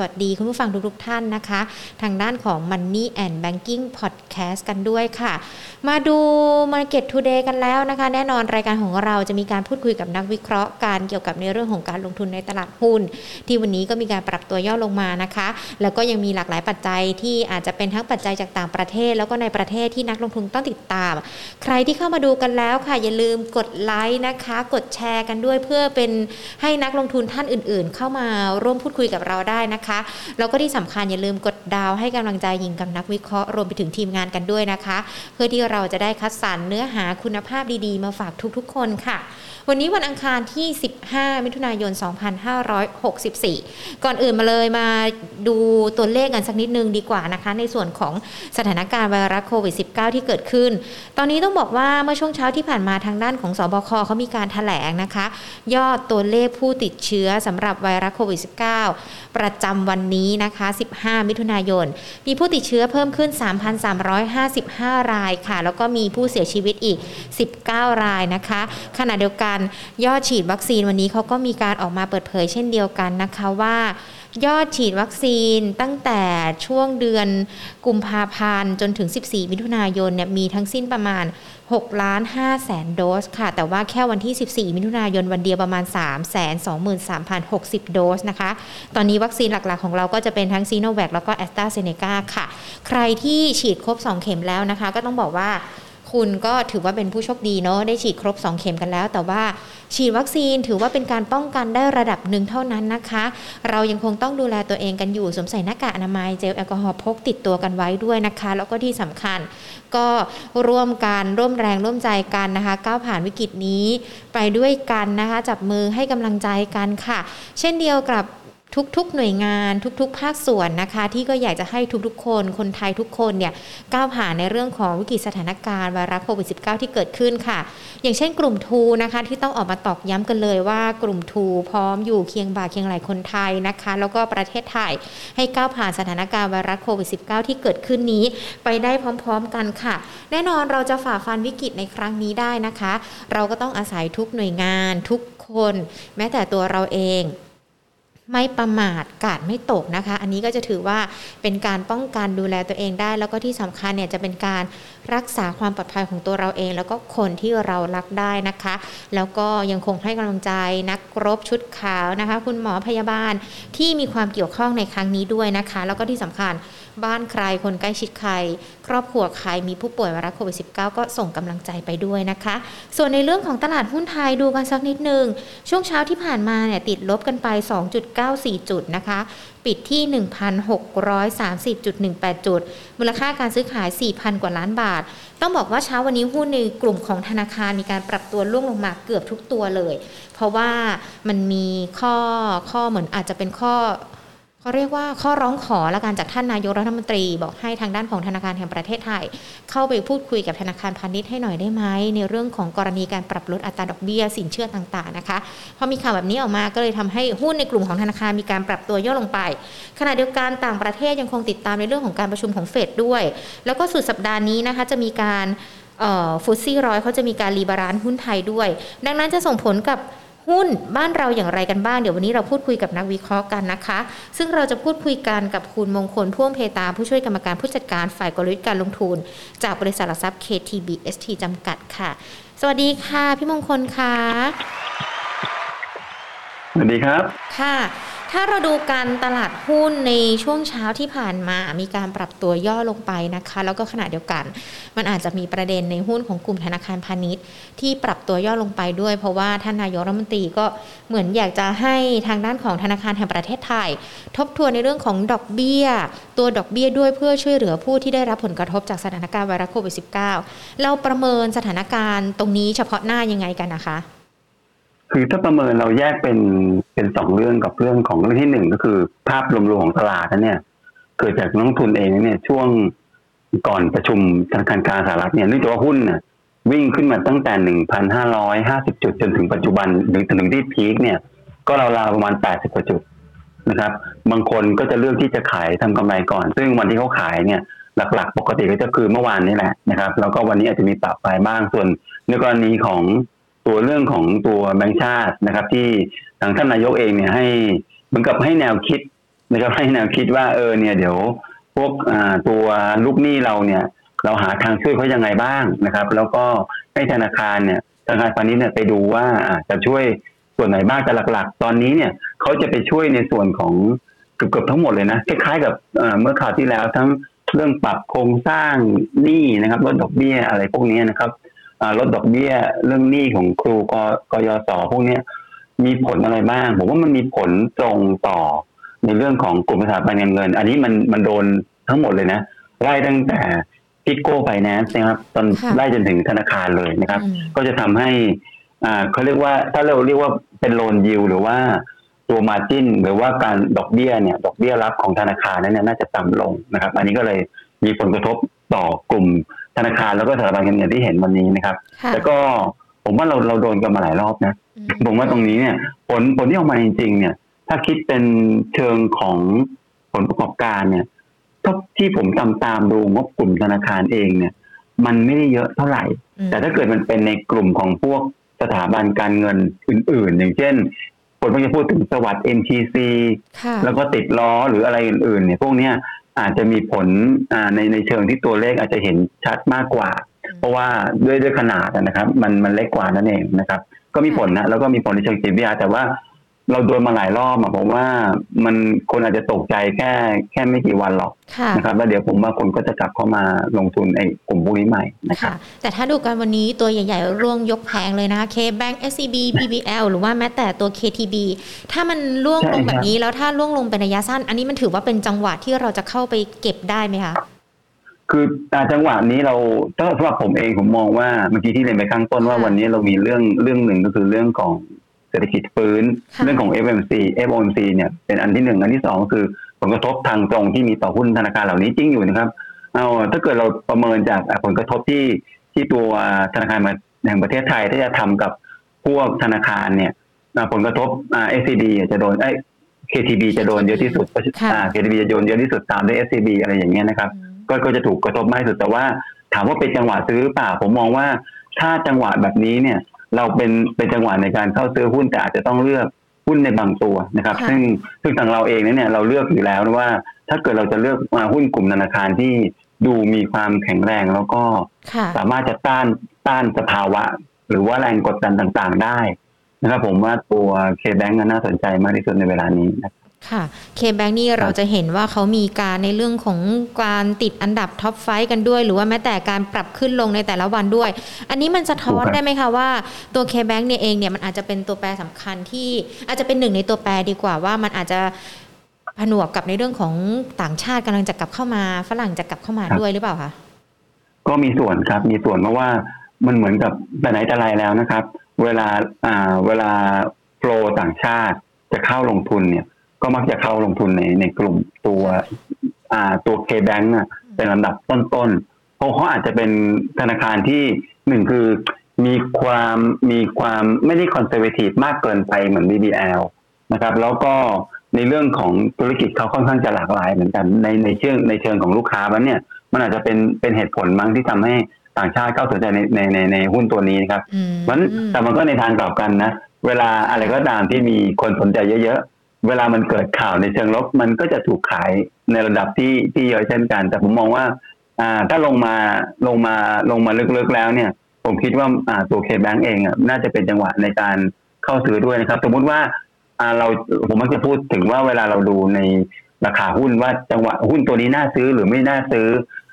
สวัสดีคุณผู้ฟังทุกๆท่านนะคะ ทางด้านของ Money and Banking Podcast กันด้วยค่ะ มาดู Market Today กันแล้วนะคะ แน่นอนรายการของเราจะมีการพูดคุยกับนักวิเคราะห์การเกี่ยวกับในเรื่องของการลงทุนในตลาดหุ้น ที่วันนี้ก็มีการปรับตัวย่อลงมานะคะ แล้วก็ยังมีหลากหลายปัจจัยที่อาจจะเป็นทั้งปัจจัยจากต่างประเทศ แล้วก็ในประเทศที่นักลงทุนต้องติดตาม ใครที่เข้ามาดูกันแล้วค่ะ อย่าลืมกดไลค์นะคะ กดแชร์กันด้วยเพื่อเป็นให้นักลงทุนท่านอื่น ๆ เข้ามาร่วมพูดคุยกับเราได้นะคะแล้วก็ที่สำคัญอย่าลืมกดดาวให้กำลังใจยิงกับนักวิเคราะห์รวมไปถึงทีมงานกันด้วยนะคะ เพื่อที่เราจะได้คัดสรรเนื้อหาคุณภาพดีๆ มาฝากทุกๆ คนค่ะ วันนี้วันอังคารที่ 15 มิถุนายน 2564 ก่อนอื่นมาเลยมาดูตัวเลขกันสักนิดนึงดีกว่านะคะ ในส่วนของสถานการณ์ไวรัสโควิด -19 ที่เกิดขึ้น ตอนนี้ต้องบอกว่าเมื่อช่วงเช้าที่ผ่านมาทางด้านของสบคเขามีการถแถลงนะคะ ยอดตัวเลขผู้ติดเชื้อสำหรับไวรัสโควิด -19 ประจำวันนี้นะคะ 15 มิถุนายน มีผู้ติดเชื้อเพิ่มขึ้น 3,355 รายค่ะ แล้วก็มีผู้เสียชีวิตอีก 19 รายนะคะ ขณะเดียวกันยอดฉีดวัคซีนวันนี้เขาก็มีการออกมาเปิดเผยเช่นเดียวกันนะคะว่ายอดฉีดวัคซีนตั้งแต่ช่วงเดือนกุมภาพันธ์จนถึง 14 มิถุนายนเนี่ยมีทั้งสิ้นประมาณ6ล้าน5แสนโดสค่ะ แต่ว่าแค่วันที่ 14 มิถุนายนวันเดียวประมาณ 3 2 3 0 6 0 โดสนะคะ ตอนนี้วัคซีนหลักๆ ของเราก็จะเป็นทั้งซีโนแวคแล้วก็แอสตราเซเนกาค่ะ ใครที่ฉีดครบ 2 เข็มแล้วนะคะ ก็ต้องบอกว่า คุณก็ถือว่าเป็นผู้โชคดีเนาะได้ฉีดครบ 2 เข็มกันแล้ว แต่ว่าฉีดวัคซีนถือว่าเป็นการป้องกันได้ระดับหนึ่งเท่านั้นนะคะ เรายังคงต้องดูแลตัวเองกันอยู่สวมใส่หน้ากากอนามัยเจลแอลกอฮอล์พกติดตัวกันไว้ด้วยนะคะ แล้วก็ที่สำคัญก็ร่วมกันร่วมแรงร่วมใจกันนะคะ ก้าวผ่านวิกฤตนี้ไปด้วยกันนะคะ จับมือให้กำลังใจกันค่ะ เช่นเดียวกับ ทุกๆหน่วยงานทุกๆ ภาคส่วนนะคะ ที่ก็อยากจะให้ทุกๆ คนคนไทยทุกคนเนี่ยก้าวผ่านในเรื่องของวิกฤตสถานการณ์ไวรัสโควิด -19 ที่เกิดขึ้นค่ะ อย่างเช่นกลุ่มทูนะคะที่ต้องออกมาตอกย้ำกันเลยว่ากลุ่มทูพร้อมอยู่เคียงบ่าเคียงไหลคนไทยนะคะ แล้วก็ประเทศไทยให้ก้าวผ่านสถานการณ์ไวรัสโควิด -19 ที่เกิดขึ้นนี้ ไปได้พร้อมๆกันค่ะ แน่นอนเราจะฝ่าฟันวิกฤตในครั้งนี้ได้นะคะ เราก็ต้องอาศัยทุกหน่วยงานทุกคน แม้แต่ตัวเราเอง ไม่ประมาทกาดไม่ตกนะคะ อันนี้ก็จะถือว่าเป็นการป้องกันดูแลตัวเองได้ แล้วก็ที่สำคัญเนี่ยจะเป็นการรักษาความปลอดภัยของตัวเราเอง แล้วก็คนที่เรารักได้นะคะ แล้วก็ยังคงให้กำลังใจนักรบชุดขาวนะคะ คุณหมอพยาบาลที่มีความเกี่ยวข้องในครั้งนี้ด้วยนะคะ แล้วก็ที่สำคัญ บ้านใครคนใกล้ชิดใคร ครอบครัวใครมีผู้ป่วยไวรัสโควิด -19 ก็ส่งกำลังใจไปด้วยนะคะ ส่วนในเรื่องของตลาดหุ้นไทยดูกันสักนิดหนึ่งช่วงเช้าที่ผ่านมาเนี่ยติดลบกันไป 2.94 จุดนะคะ ปิดที่ 1,630.18 จุด มูลค่าการซื้อขาย 4,000 กว่าล้านบาท ต้องบอกว่าเช้าวันนี้หุ้นในกลุ่มของธนาคารมีการปรับตัวล่วงลงมาเกือบทุกตัวเลย เพราะว่ามันมีข้อข้อเหมือนอาจจะเป็นข้อ เขาเรียกว่าข้อร้องขอและการจากท่านนายกรัฐมนตรี บอกให้ทางด้านของธนาคารแห่งประเทศไทย เข้าไปพูดคุยกับธนาคารพาณิชย์ให้หน่อยได้ไหมในเรื่องของกรณีการปรับลดอัตราดอกเบี้ยสินเชื่อต่างๆนะคะพอมีข่าวแบบนี้ออกมาก็เลยทำให้หุ้นในกลุ่มของธนาคารมีการปรับตัวย่อลงไป ขณะเดียวกันต่างประเทศยังคงติดตามในเรื่องของการประชุมของเฟดด้วย แล้วก็สุดสัปดาห์นี้นะคะจะมีการฟุตซี่ร้อยเขาจะมีการรีบารานหุ้นไทยด้วย ดังนั้นจะส่งผลกับ หุ้นบ้านเราอย่างไรกันบ้าง เดี๋ยววันนี้เราพูดคุยกับนักวิเคราะห์กันนะคะ ซึ่งเราจะพูดคุยกันกับคุณมงคลพ่วงเพตา ผู้ช่วยกรรมการผู้จัดการฝ่ายกลยุทธ์การลงทุน จากบริษัทหลักทรัพย์ KTBST จำกัดค่ะ สวัสดีค่ะ พี่มงคลค่ะ สวัสดีครับ ค่ะ ถ้าเราดูการตลาดหุ้นในช่วงเช้าที่ผ่านมา มีการปรับตัวย่อลงไปนะคะ แล้วก็ขณะเดียวกัน มันอาจจะมีประเด็นในหุ้นของกลุ่มธนาคารพาณิชย์ ที่ปรับตัวย่อลงไปด้วย เพราะว่าท่านนายกรัฐมนตรีก็เหมือนอยากจะให้ทางด้านของธนาคารแห่งประเทศไทย ทบทวนในเรื่องของดอกเบี้ย ตัวดอกเบี้ยด้วยเพื่อช่วยเหลือผู้ที่ได้รับผลกระทบจากสถานการณ์ไวรัสโควิด -19 เราประเมินสถานการณ์ตรงนี้เฉพาะหน้ายังไงกันนะคะ คือถ้าประเมินเราแยกเป็นเป็นสองเรื่องกับเรื่องของเรื่องที่หนึ่งก็คือ ภาพรวมๆของตลาดนั้นเนี่ย เกิดจากนักทุนเองเนี่ยช่วงก่อนประชุมธนาคารกลางสหรัฐเนี่ยเนื่องจากว่าหุ้นเนี่ยวิ่งขึ้นมาตั้งแต่หนึ่งพันห้าร้อยห้าสิบจุดจนถึงปัจจุบันหรือถึงที่พีคเนี่ย ก็ราวๆประมาณแปดสิบกว่าจุดนะครับ บางคนก็จะเลือกที่จะขายทำกำไรก่อน ซึ่งวันที่เขาขายเนี่ยหลักๆ ปกติก็จะคือเมื่อวานนี้แหละนะครับ แล้วก็วันนี้อาจจะมีปรับไปบ้างส่วนในกรณีของ ตัวเรื่องของตัวแบงค์ชาตินะครับ ที่ทางท่านนายกเองเนี่ยให้เหมือนกับให้แนวคิดนะครับให้แนวคิดว่าเออเนี่ยเดี๋ยวพวกตัวลูกหนี้เราเนี่ย เราหาทางช่วยเขายังไงบ้างนะครับ แล้วก็ให้ธนาคารเนี่ยธนาคารพาณิชย์เนี่ยไปดูว่าจะช่วยส่วนไหนบ้างแต่หลัก ๆ ตอนนี้เนี่ยเขาจะไปช่วยในส่วนของเกือบๆทั้งหมดเลยนะคล้ายๆกับเมื่อข่าวที่แล้วทั้งเรื่องปรับโครงสร้างหนี้นะครับลดดอกเบี้ยอะไรพวกนี้นะครับ ลดดอกเบี้ยเรื่องหนี้ของครูกกยศพวกนี้มีผลอะไรบ้าง ผมว่ามันมีผลตรงต่อในเรื่องของกลุ่มสถาบันเงินเงิน อันนี้มันมันโดนทั้งหมดเลยนะไล่ตั้งแต่พิโก้ไฟแนนซ์นะครับจนไล่จนถึงธนาคารเลยนะครับ ก็จะทำให้อ่าเขาเรียกว่าถ้าเราเรียกว่าเป็น loan yield หรือว่าตัว margin หรือว่าการดอกเบี้ยเนี่ย ดอกเบี้ยรับของธนาคารนั้นเนี่ยน่าจะต่ำลงนะครับ อันนี้ก็เลยมีผลกระทบต่อกลุ่ม ธนาคารแล้วก็สถาบันการเงินที่เห็นวันนี้นะครับ แล้วก็ผมว่าเราเราโดนกันมาหลายรอบนะผมว่าตรงนี้เนี่ย ผลผลที่ออกมาจริง ๆ เนี่ย ถ้าคิดเป็นเชิงของผลประกอบการเนี่ยก็ที่ผมตามตามดูงบกลุ่มธนาคารเองเนี่ย มันไม่ได้เยอะเท่าไหร่ แต่ถ้าเกิดมันเป็นในกลุ่มของพวกสถาบันการเงินอื่น ๆ อย่างเช่นคนก็จะพูดถึงสวัสด์ MTC แล้วก็ติดล้อหรืออะไรอื่นๆเนี่ยพวกเนี้ย อาจจะมีผลในในเชิงที่ตัวเลขอาจจะเห็นชัดมากกว่า เพราะว่าด้วยด้วยขนาดนะครับ มันมันเล็กกว่านั่นเองนะครับ ก็มีผลนะแล้วก็มีผลในเชิงจิตวิทยาแต่ว่า เราโดนมาหลายรอบอะผมว่ามันคนอาจจะตกใจแค่แค่ไม่กี่วันหรอกนะครับแล้วเดี๋ยวผมว่าคนก็จะกลับเข้ามาลงทุนในกลุ่มพวกนี้ใหม่นะครับแต่ถ้าดูกันวันนี้ตัวใหญ่ๆร่วงยกแพงเลยนะคะ K-Bank SCB BBL หรือว่าแม้แต่ตัว KTB ถ้ามันร่วงลงแบบนี้แล้วถ้าร่วงลงเป็นระยะสั้น อันนี้มันถือว่าเป็นจังหวะที่เราจะเข้าไปเก็บได้ไหมคะคือจังหวะนี้เราถ้าสำหรับผมเองผมมองว่าเมื่อกี้ที่เรียนไปข้างต้นว่าวันนี้เรามีเรื่องเรื่องหนึ่งก็คือเรื่องของ เศรษฐกิจฟื้น เรื่องของ FMC FOMC เนี่ยเป็นอันที่หนึ่งอันที่สองคือผลกระทบทางตรงที่มีต่อหุ้นธนาคารเหล่านี้จริงอยู่นะครับเอาถ้าเกิดเราประเมินจากผลกระทบที่ที่ตัวธนาคารแห่งประเทศไทยที่จะทำกับพวกธนาคารเนี่ยผลกระทบ SCB จะโดนไอ้ KTB จะโดนเยอะที่สุด KTB จะโดนเยอะที่สุดตามด้วย SCB อะไรอย่างเงี้ยนะครับ ก็ก็จะถูกกระทบมากที่สุดแต่ว่าถามว่าเป็นจังหวะซื้อเปล่าผมมองว่าถ้าจังหวะแบบนี้เนี่ย เราเป็นเป็นจังหวะในการเข้าซื้อหุ้นแต่อาจจะต้องเลือกหุ้นในบางตัวนะครับ ซึ่งซึ่งทางเราเองเนี่ยเราเลือกอยู่แล้วว่า ถ้าเกิดเราจะเลือกมาหุ้นกลุ่มธนาคารที่ดูมีความแข็งแรงแล้วก็สามารถจะต้านต้านสภาวะ หรือว่าแรงกดดันต่างๆได้นะครับผมว่าตัว K-Bank น่าสนใจมากที่สุดในเวลานี้นะ ค่ะ K-Bank นี่เราจะเห็นว่าเขามีการในเรื่องของการติดอันดับ top five กันด้วย หรือว่าแม้แต่การปรับขึ้นลงในแต่ละวันด้วย อันนี้มันสะท้อนได้ไหมคะว่าตัว K-Bank เนี่ยเองเนี่ยมันอาจจะเป็นตัวแปรสำคัญที่อาจจะเป็นหนึ่งในตัวแปรดีกว่าว่ามันอาจจะผนวกกับในเรื่องของต่างชาติกำลังจะกลับเข้ามา ฝรั่งจะกลับเข้ามาด้วยหรือเปล่าคะก็มีส่วนครับมีส่วนเพราะว่ามันเหมือนกับแต่ไหนแต่ไรแล้วนะครับ เวลาอ่าเวลา flow ต่างชาติจะเข้าลงทุนเนี่ย ก็มักจะเข้าลงทุนในในกลุ่มตัวอ่าตัว K-Bank อะเป็นลำดับต้นๆ เพราะเขาอาจจะเป็นธนาคารที่หนึ่งคือมีความมีความไม่ได้ conservative มากเกินไปเหมือน BBL นะครับ แล้วก็ในเรื่องของธุรกิจเขาค่อนข้างจะหลากหลายเหมือนกันในในเชิงในเชิงของลูกค้ามันเนี่ยมันอาจจะเป็นเป็นเหตุผลมั้งที่ทำให้ต่างชาติเข้าสนใจในในในในหุ้นตัวนี้นะครับมันแต่มันก็ในทางกลับกันนะ เวลาอะไรก็ตามที่มีคนสนใจเยอะ เวลามันเกิดข่าวในเชิงลบ มันก็จะถูกขายในระดับที่ที่เยอะเช่นกัน แต่ผมมองว่า อ่า ถ้าลงมาลงมาลงมาลึกๆแล้วเนี่ย ผมคิดว่าอ่าตัวเคแบงก์เองอะน่าจะเป็นจังหวะในการเข้าซื้อด้วยนะครับ สมมุติว่าอ่าเราผมมักจะพูดถึงว่าเวลาเราดูในราคาหุ้นว่าจังหวะหุ้นตัวนี้น่าซื้อหรือไม่น่าซื้อ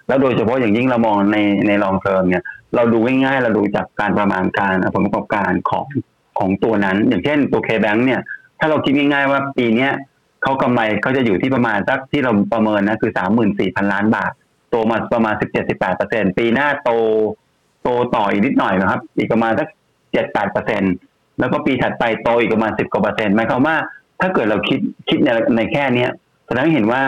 แล้วโดยเฉพาะอย่างยิ่งเรามองในในลองเทอมเนี่ย เราดูง่ายๆเราดูจากการประมาณการผลประกอบการของของตัวนั้น อย่างเช่นตัวเคแบงก์เนี่ย ถ้าเราคิดง่ายๆว่าปีเนี้ยเขากำไรเขาจะอยู่ที่ประมาณสักที่เราประเมินนะคือสามหมื่นสี่พันล้านบาท โตมาประมาณสิบเจ็ดสิบแปดเปอร์เซ็นปีหน้าโตโตต่ออีกนิดหน่อยนะครับ อีกประมาณสักเจ็ดแปดเปอร์เซ็นแล้วก็ปีถัดไปโตอีกประมาณสิบกว่าเปอร์เซ็นต์หมายความว่าถ้าเกิดเราคิดคิดในในแค่เนี้ยแสดงเห็นว่า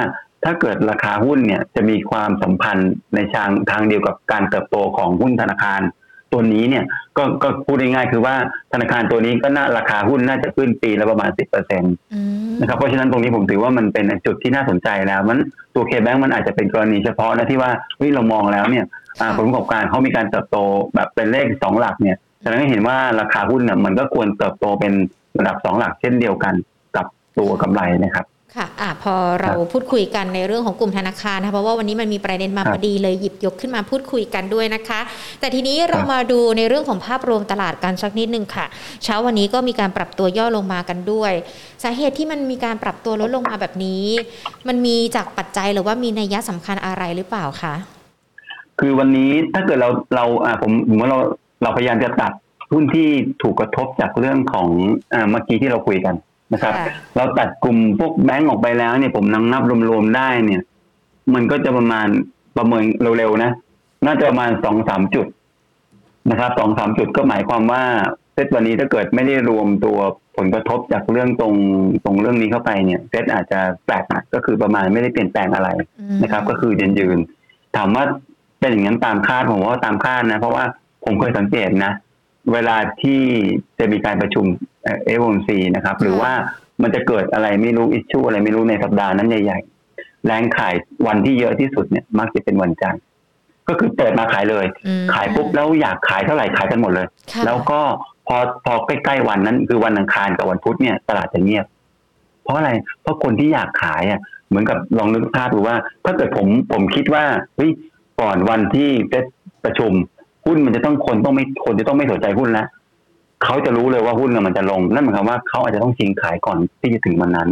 ถ้าเกิดราคาหุ้นเนี่ยจะมีความสัมพันธ์ในทางทางเดียวกับการเติบโตของหุ้นธนาคาร ตัวนี้เนี่ยก็ก็พูดง่ายๆคือว่าธนาคารตัวนี้ก็น่าราคาหุ้นน่าจะขึ้นปีละประมาณสิบเปอร์เซ็นต์นะครับเพราะฉะนั้นตรงนี้ผมถือว่ามันเป็นจุดที่น่าสนใจแล้วมันตัวเคแบงก์มันอาจจะเป็นกรณีเฉพาะนะที่ว่าเฮ้ยเรามองแล้วเนี่ยผลประกอบการเขามีการเติบโตแบบเป็นเลขสองหลักเนี่ยแสดงให้เห็นว่าราคาหุ้นเนี่ยมันก็ควรเติบโตเป็นระดับสองหลักเช่นเดียวกันกับตัวกำไรนะครับ ค่ะอะพอเราพูดคุยกันในเรื่องของกลุ่มธนาคารนะเพราะว่าวันนี้มันมีประเด็นมาพอดีเลยหยิบยกขึ้นมาพูดคุยกันด้วยนะคะ แต่ทีนี้เรามาดูในเรื่องของภาพรวมตลาดกันสักนิดนึงค่ะ เช้าวันนี้ก็มีการปรับตัวย่อลงมากันด้วย สาเหตุที่มันมีการปรับตัวลดลงมาแบบนี้ มันมีจากปัจจัยหรือว่ามีนัยยะสำคัญอะไรหรือเปล่าคะคือวันนี้ถ้าเกิดเราเราอ่าผมผมว่าเราเราพยายามจะตัดหุ้นที่ถูกกระทบจากเรื่องของอ่าเมื่อกี้ที่เราคุยกัน นะครับ เราตัดกลุ่มพวกแบงก์ออกไปแล้วเนี่ยผมนังนับรวมๆได้เนี่ย มันก็จะประมาณประเมินเร็วๆนะ น่าจะประมาณสองสามจุดนะครับสองสามจุดก็หมายความว่าเซตวันนี้ถ้าเกิดไม่ได้รวมตัวผลกระทบจากเรื่องตรงตรงเรื่องนี้เข้าไปเนี่ยเซตอาจจะแปลกก็คือประมาณไม่ได้เปลี่ยนแปลงอะไรนะครับ ก็คือยืนยืนถามว่าเป็นอย่างนั้นตามคาดผมว่าตามคาดนะ เพราะว่าผมเคยสังเกตนะ เวลาที่จะมีการประชุม เอฟโอนซีนะครับ หรือว่ามันจะเกิดอะไรไม่รู้อิชชูอะไรไม่รู้ในสัปดาห์นั้นใหญ่ๆ แรงขายวันที่เยอะที่สุดเนี่ยมักจะเป็นวันจันทร์ก็คือเปิดมาขายเลย ขายปุ๊บแล้วอยากขายเท่าไหร่ขายกันหมดเลย แล้วก็พอพอใกล้ๆวันนั้น คือวันอังคารกับวันพุธเนี่ยตลาดจะเงียบ เพราะอะไร เพราะคนที่อยากขายอะ เหมือนกับลองนึกภาพดูว่า ถ้าเกิดผมผมคิดว่าเฮ้ยก่อนวันที่เฟดประชุมหุ้นมันจะต้องคนต้องไม่คนจะต้องไม่สนใจหุ้นแล้ว เขาจะรู้เลยว่าหุ้นมันจะลง นั่นหมายความว่าเขาอาจจะต้องชิงขายก่อนที่จะถึงวันนั้น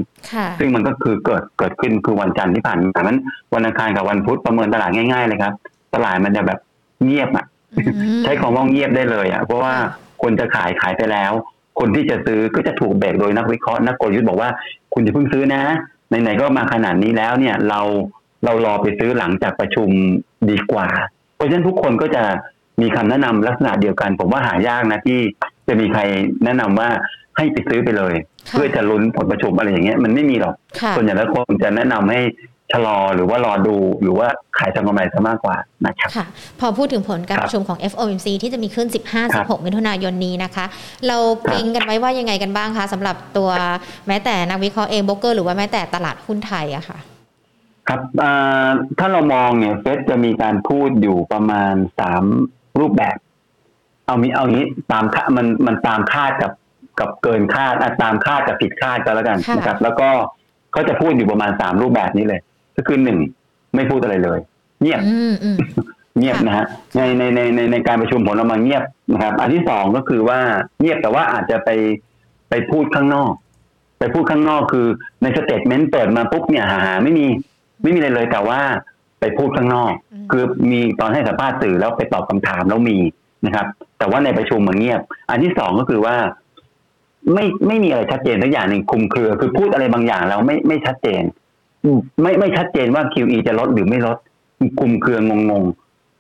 ซึ่งมันก็คือเกิดเกิดขึ้นคือวันจันทร์ที่ผ่านมานั้นวันอังคารกับวันพุธประเมินตลาดง่ายๆเลยครับ ตลาดมันจะแบบเงียบอะ ใช้คำว่าเงียบได้เลยอะ เพราะว่าคนจะขายขายไปแล้ว คนที่จะซื้อก็จะถูกแบกโดยนักวิเคราะห์นักกลยุทธ์บอกว่าคุณจะเพิ่งซื้อนะไหนๆก็มาขนาดนี้แล้วเนี่ยเราเรารอไปซื้อหลังจากประชุมดีกว่า เพราะฉะนั้นทุกคนก็จะมีคำแนะนำลักษณะเดียวกัน ผมว่าหายากนะที่ จะมีใครแนะนำว่าให้ไปซื้อไปเลย เพื่อจะลุ้นผลประชุมอะไรอย่างเงี้ยมันไม่มีหรอกส่วนใหญ่แล้วคนจะแนะนำให้ชะลอหรือว่ารอดูหรือว่าขายทางกำไรซะมากกว่านะครับค่ะพอพูดถึงผลการประชุมของ FOMC ที่จะมีขึ้น 15-16 มิถุนายนนี้นะคะ เราเก่งกันไว้ว่ายังไงกันบ้างคะสำหรับตัวแม้แต่นักวิเคราะห์เองโบกเกอร์หรือว่าแม้แต่ตลาดหุ้นไทยอะค่ะ ครับถ้าเรามองเนี่ยเฟดจะมีการพูดอยู่ประมาณสามรูปแบบ เอามีเอางี้ตามค่ามันมันตามคาดกับกับเกินคาดตามคาดกับผิดคาดก็แล้วกันนะครับ แล้วก็เขาจะพูดอยู่ประมาณสามรูปแบบนี้เลย ก็คือหนึ่งไม่พูดอะไรเลย เงียบเงียบนะฮะในในในในในการประชุมผลออกมาเงียบนะครับ อันที่สองก็คือว่าเงียบแต่ว่าอาจจะไปไปพูดข้างนอก ไปพูดข้างนอกคือใน statement เปิดมาปุ๊บเนี่ยหาหาไม่มีไม่มีอะไรเลยแต่ว่าไปพูดข้างนอก คือมีตอนให้สัมภาษณ์สื่อแล้วไปตอบคำถามแล้วมี นะครับ แต่ว่าในประชุมมันเงียบ อันที่สองก็คือว่า ไม่ไม่มีอะไรชัดเจนสักอย่างหนึ่งคุมเครือ คือพูดอะไรบางอย่างแล้วไม่ไม่ชัดเจนไม่ไม่ชัดเจนว่า QE จะลดหรือไม่ลดคุมเครืองงง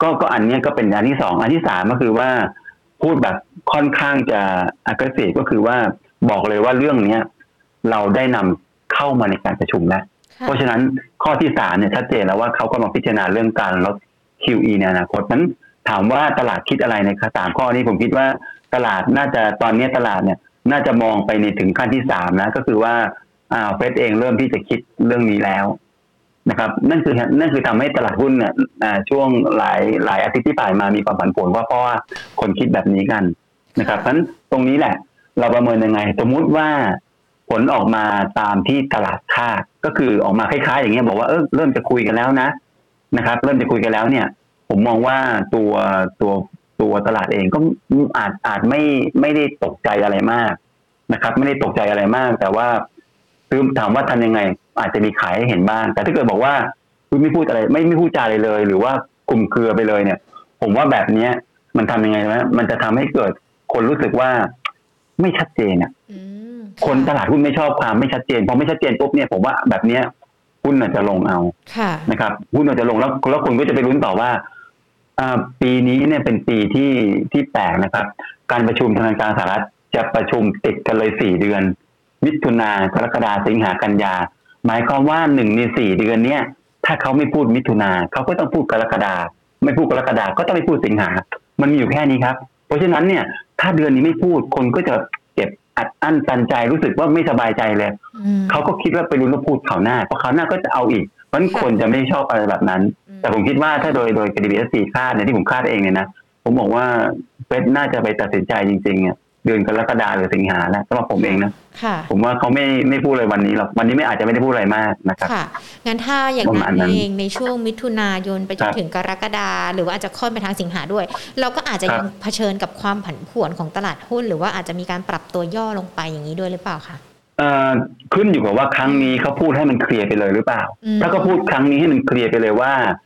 ก็ก็อันนี้ก็เป็นอันที่สองอันที่สามก็คือว่า พูดแบบค่อนข้างจะอากาศก็คือว่าบอกเลยว่าเรื่องเนี้ย เราได้นำเข้ามาในการประชุมแล้วเพราะฉะนั้นข้อที่สามเนี่ยชัดเจนแล้วว่าเขากำลังพิจารณาเรื่องการลด QE ในอนาคตนั้น ถามว่าตลาดคิดอะไรในสามข้อนี้ผมคิดว่าตลาดน่าจะตอนนี้ตลาดเนี่ย น่าจะมองไปในถึงขั้นที่สามนะ ก็คือว่าอ่าเฟดเองเริ่มที่จะคิดเรื่องนี้แล้วนะครับ นั่นคือนั่นคือทำให้ตลาดหุ้นเนี่ยช่วงหลายหลายอาทิตย์ที่ผ่านมามีความผันผวนว่าเพราะว่าคนคิดแบบนี้กันนะครับเพราะนั้นตรงนี้แหละ เราประเมินยังไง สมมุติว่าผลออกมาตามที่ตลาดคาดก็คือออกมาคล้ายๆ อย่างเงี้ยบอกว่าเออเริ่มจะคุยกันแล้วนะนะครับ เริ่มจะคุยกันแล้วเนี่ย ผมมองว่าตัวตัวตัวตลาดเองก็อาจอาจไม่ไม่ได้ตกใจอะไรมากนะครับ ไม่ได้ตกใจอะไรมาก แต่ว่าคือถามว่าทำยังไง อาจจะมีขายให้เห็นบ้าง แต่ถ้าเกิดบอกว่าคุณไม่พูดอะไร ไม่ไม่พูดจาอะไรเลย หรือว่ากลุ่มเครือไปเลยเนี่ย ผมว่าแบบเนี้ย มันทำยังไงนะมันจะทำให้เกิดคนรู้สึกว่าไม่ชัดเจนอะคนตลาดหุ้นไม่ชอบความไม่ชัดเจนพอไม่ชัดเจนปุ๊บเนี่ยผมว่าแบบเนี้ยหุ้นอาจจะลงเอานะครับหุ้นอาจจะลงแล้วแล้วคนก็จะไปลุ้นต่อว่า ปีนี้เนี่ยเป็นปีที่ที่แปลกนะครับ การประชุมธนาคารสหรัฐจะประชุมติดกันเลยสี่เดือน มิถุนากรกฎาสิงหากันยา หมายความว่าหนึ่งในสี่เดือนเนี้ยถ้าเขาไม่พูดมิถุนาเขาก็ต้องพูดกรกฎาไม่พูดกรกฎาก็ต้องไม่พูดสิงหา มันมีอยู่แค่นี้ครับ เพราะฉะนั้นเนี่ย ถ้าเดือนนี้ไม่พูดคนก็จะอัดอั้นตันใจรู้สึกว่าไม่สบายใจเลยเขาก็คิดว่าไปลุ้นพูดคราวหน้าเพราะคราวหน้าก็จะเอาอีกเพราะคนจะไม่ชอบอะไรแบบนั้น แต่ผมคิดว่าถ้าโดยโดยกรณี base case คาดเนี่ยที่ผมคาดเองเนี่ยนะผมบอกว่าเฟดน่าจะไปตัดสินใจจริงๆเนี่ยเดือนกรกฎาหรือสิงหาแล้วสำหรับผมเองนะค่ะผมว่าเขาไม่ไม่พูดเลยวันนี้หรอกวันนี้ไม่อาจจะไม่ได้พูดอะไรมากนะครับค่ะงั้นถ้าอย่างประมาณนั้ณนนั้นเองในช่วงมิถุนายนไปจนครับถึงกรกฎาหรือว่าอาจจะค่อนไปทางสิงหาด้วย เราก็อาจจะครับยังเผชิญกับความผันผวนของตลาดหุ้น หรือว่าอาจจะมีการปรับตัวย่อลงไปอย่างนี้ด้วยหรือเปล่าคะเอ่อขึ้นอยู่กับว่าครั้งนี้เขาพูดให้มันเคลียร์ไปเลยหรือเปล่าอืมถ้าเขาพูดครั้งนี้ให้มันเคลียร์ไปเลยว่าจะ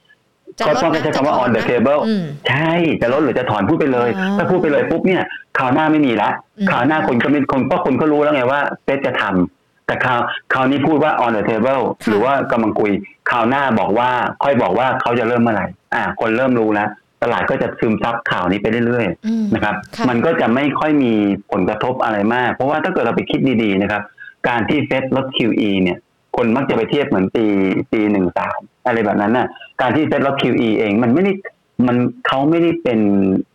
ก็ลดต้องนะใช้จะคำว่าถอ on น the นะ table อืมใช่จะลดหรือจะถอนพูดไปเลยอ๋อถ้าพูดไปเลยปุ๊บเนี่ยข่าวหน้าไม่มีละอืมข่าวหน้าคนก็ไม่คนก็คนก็รู้แล้วไงว่าเฟดจะทำแต่ข่าวข่าวนี้พูดว่า on the table หรือว่ากำลังคุยข่าวหน้าบอกว่าค่อยบอกว่าเขาจะเริ่มเมื่อไหร่อ่า คนเริ่มรู้แล้วตลาดก็จะซึมซับข่าวนี้ไปเรื่อยๆอืมนะครับค่ะมันก็จะไม่ค่อยมีผลกระทบอะไรมาก เพราะว่าถ้าเกิดเราไปคิดดีๆนะครับ การที่เฟดลด QE เนี่ย คนมักจะไปเทียบเหมือนปีปีหนึ่งสามอะไรแบบนั้นน่ะ การที่เฟดลด QE เอง มันไม่ได้มันเขาไม่ได้เป็น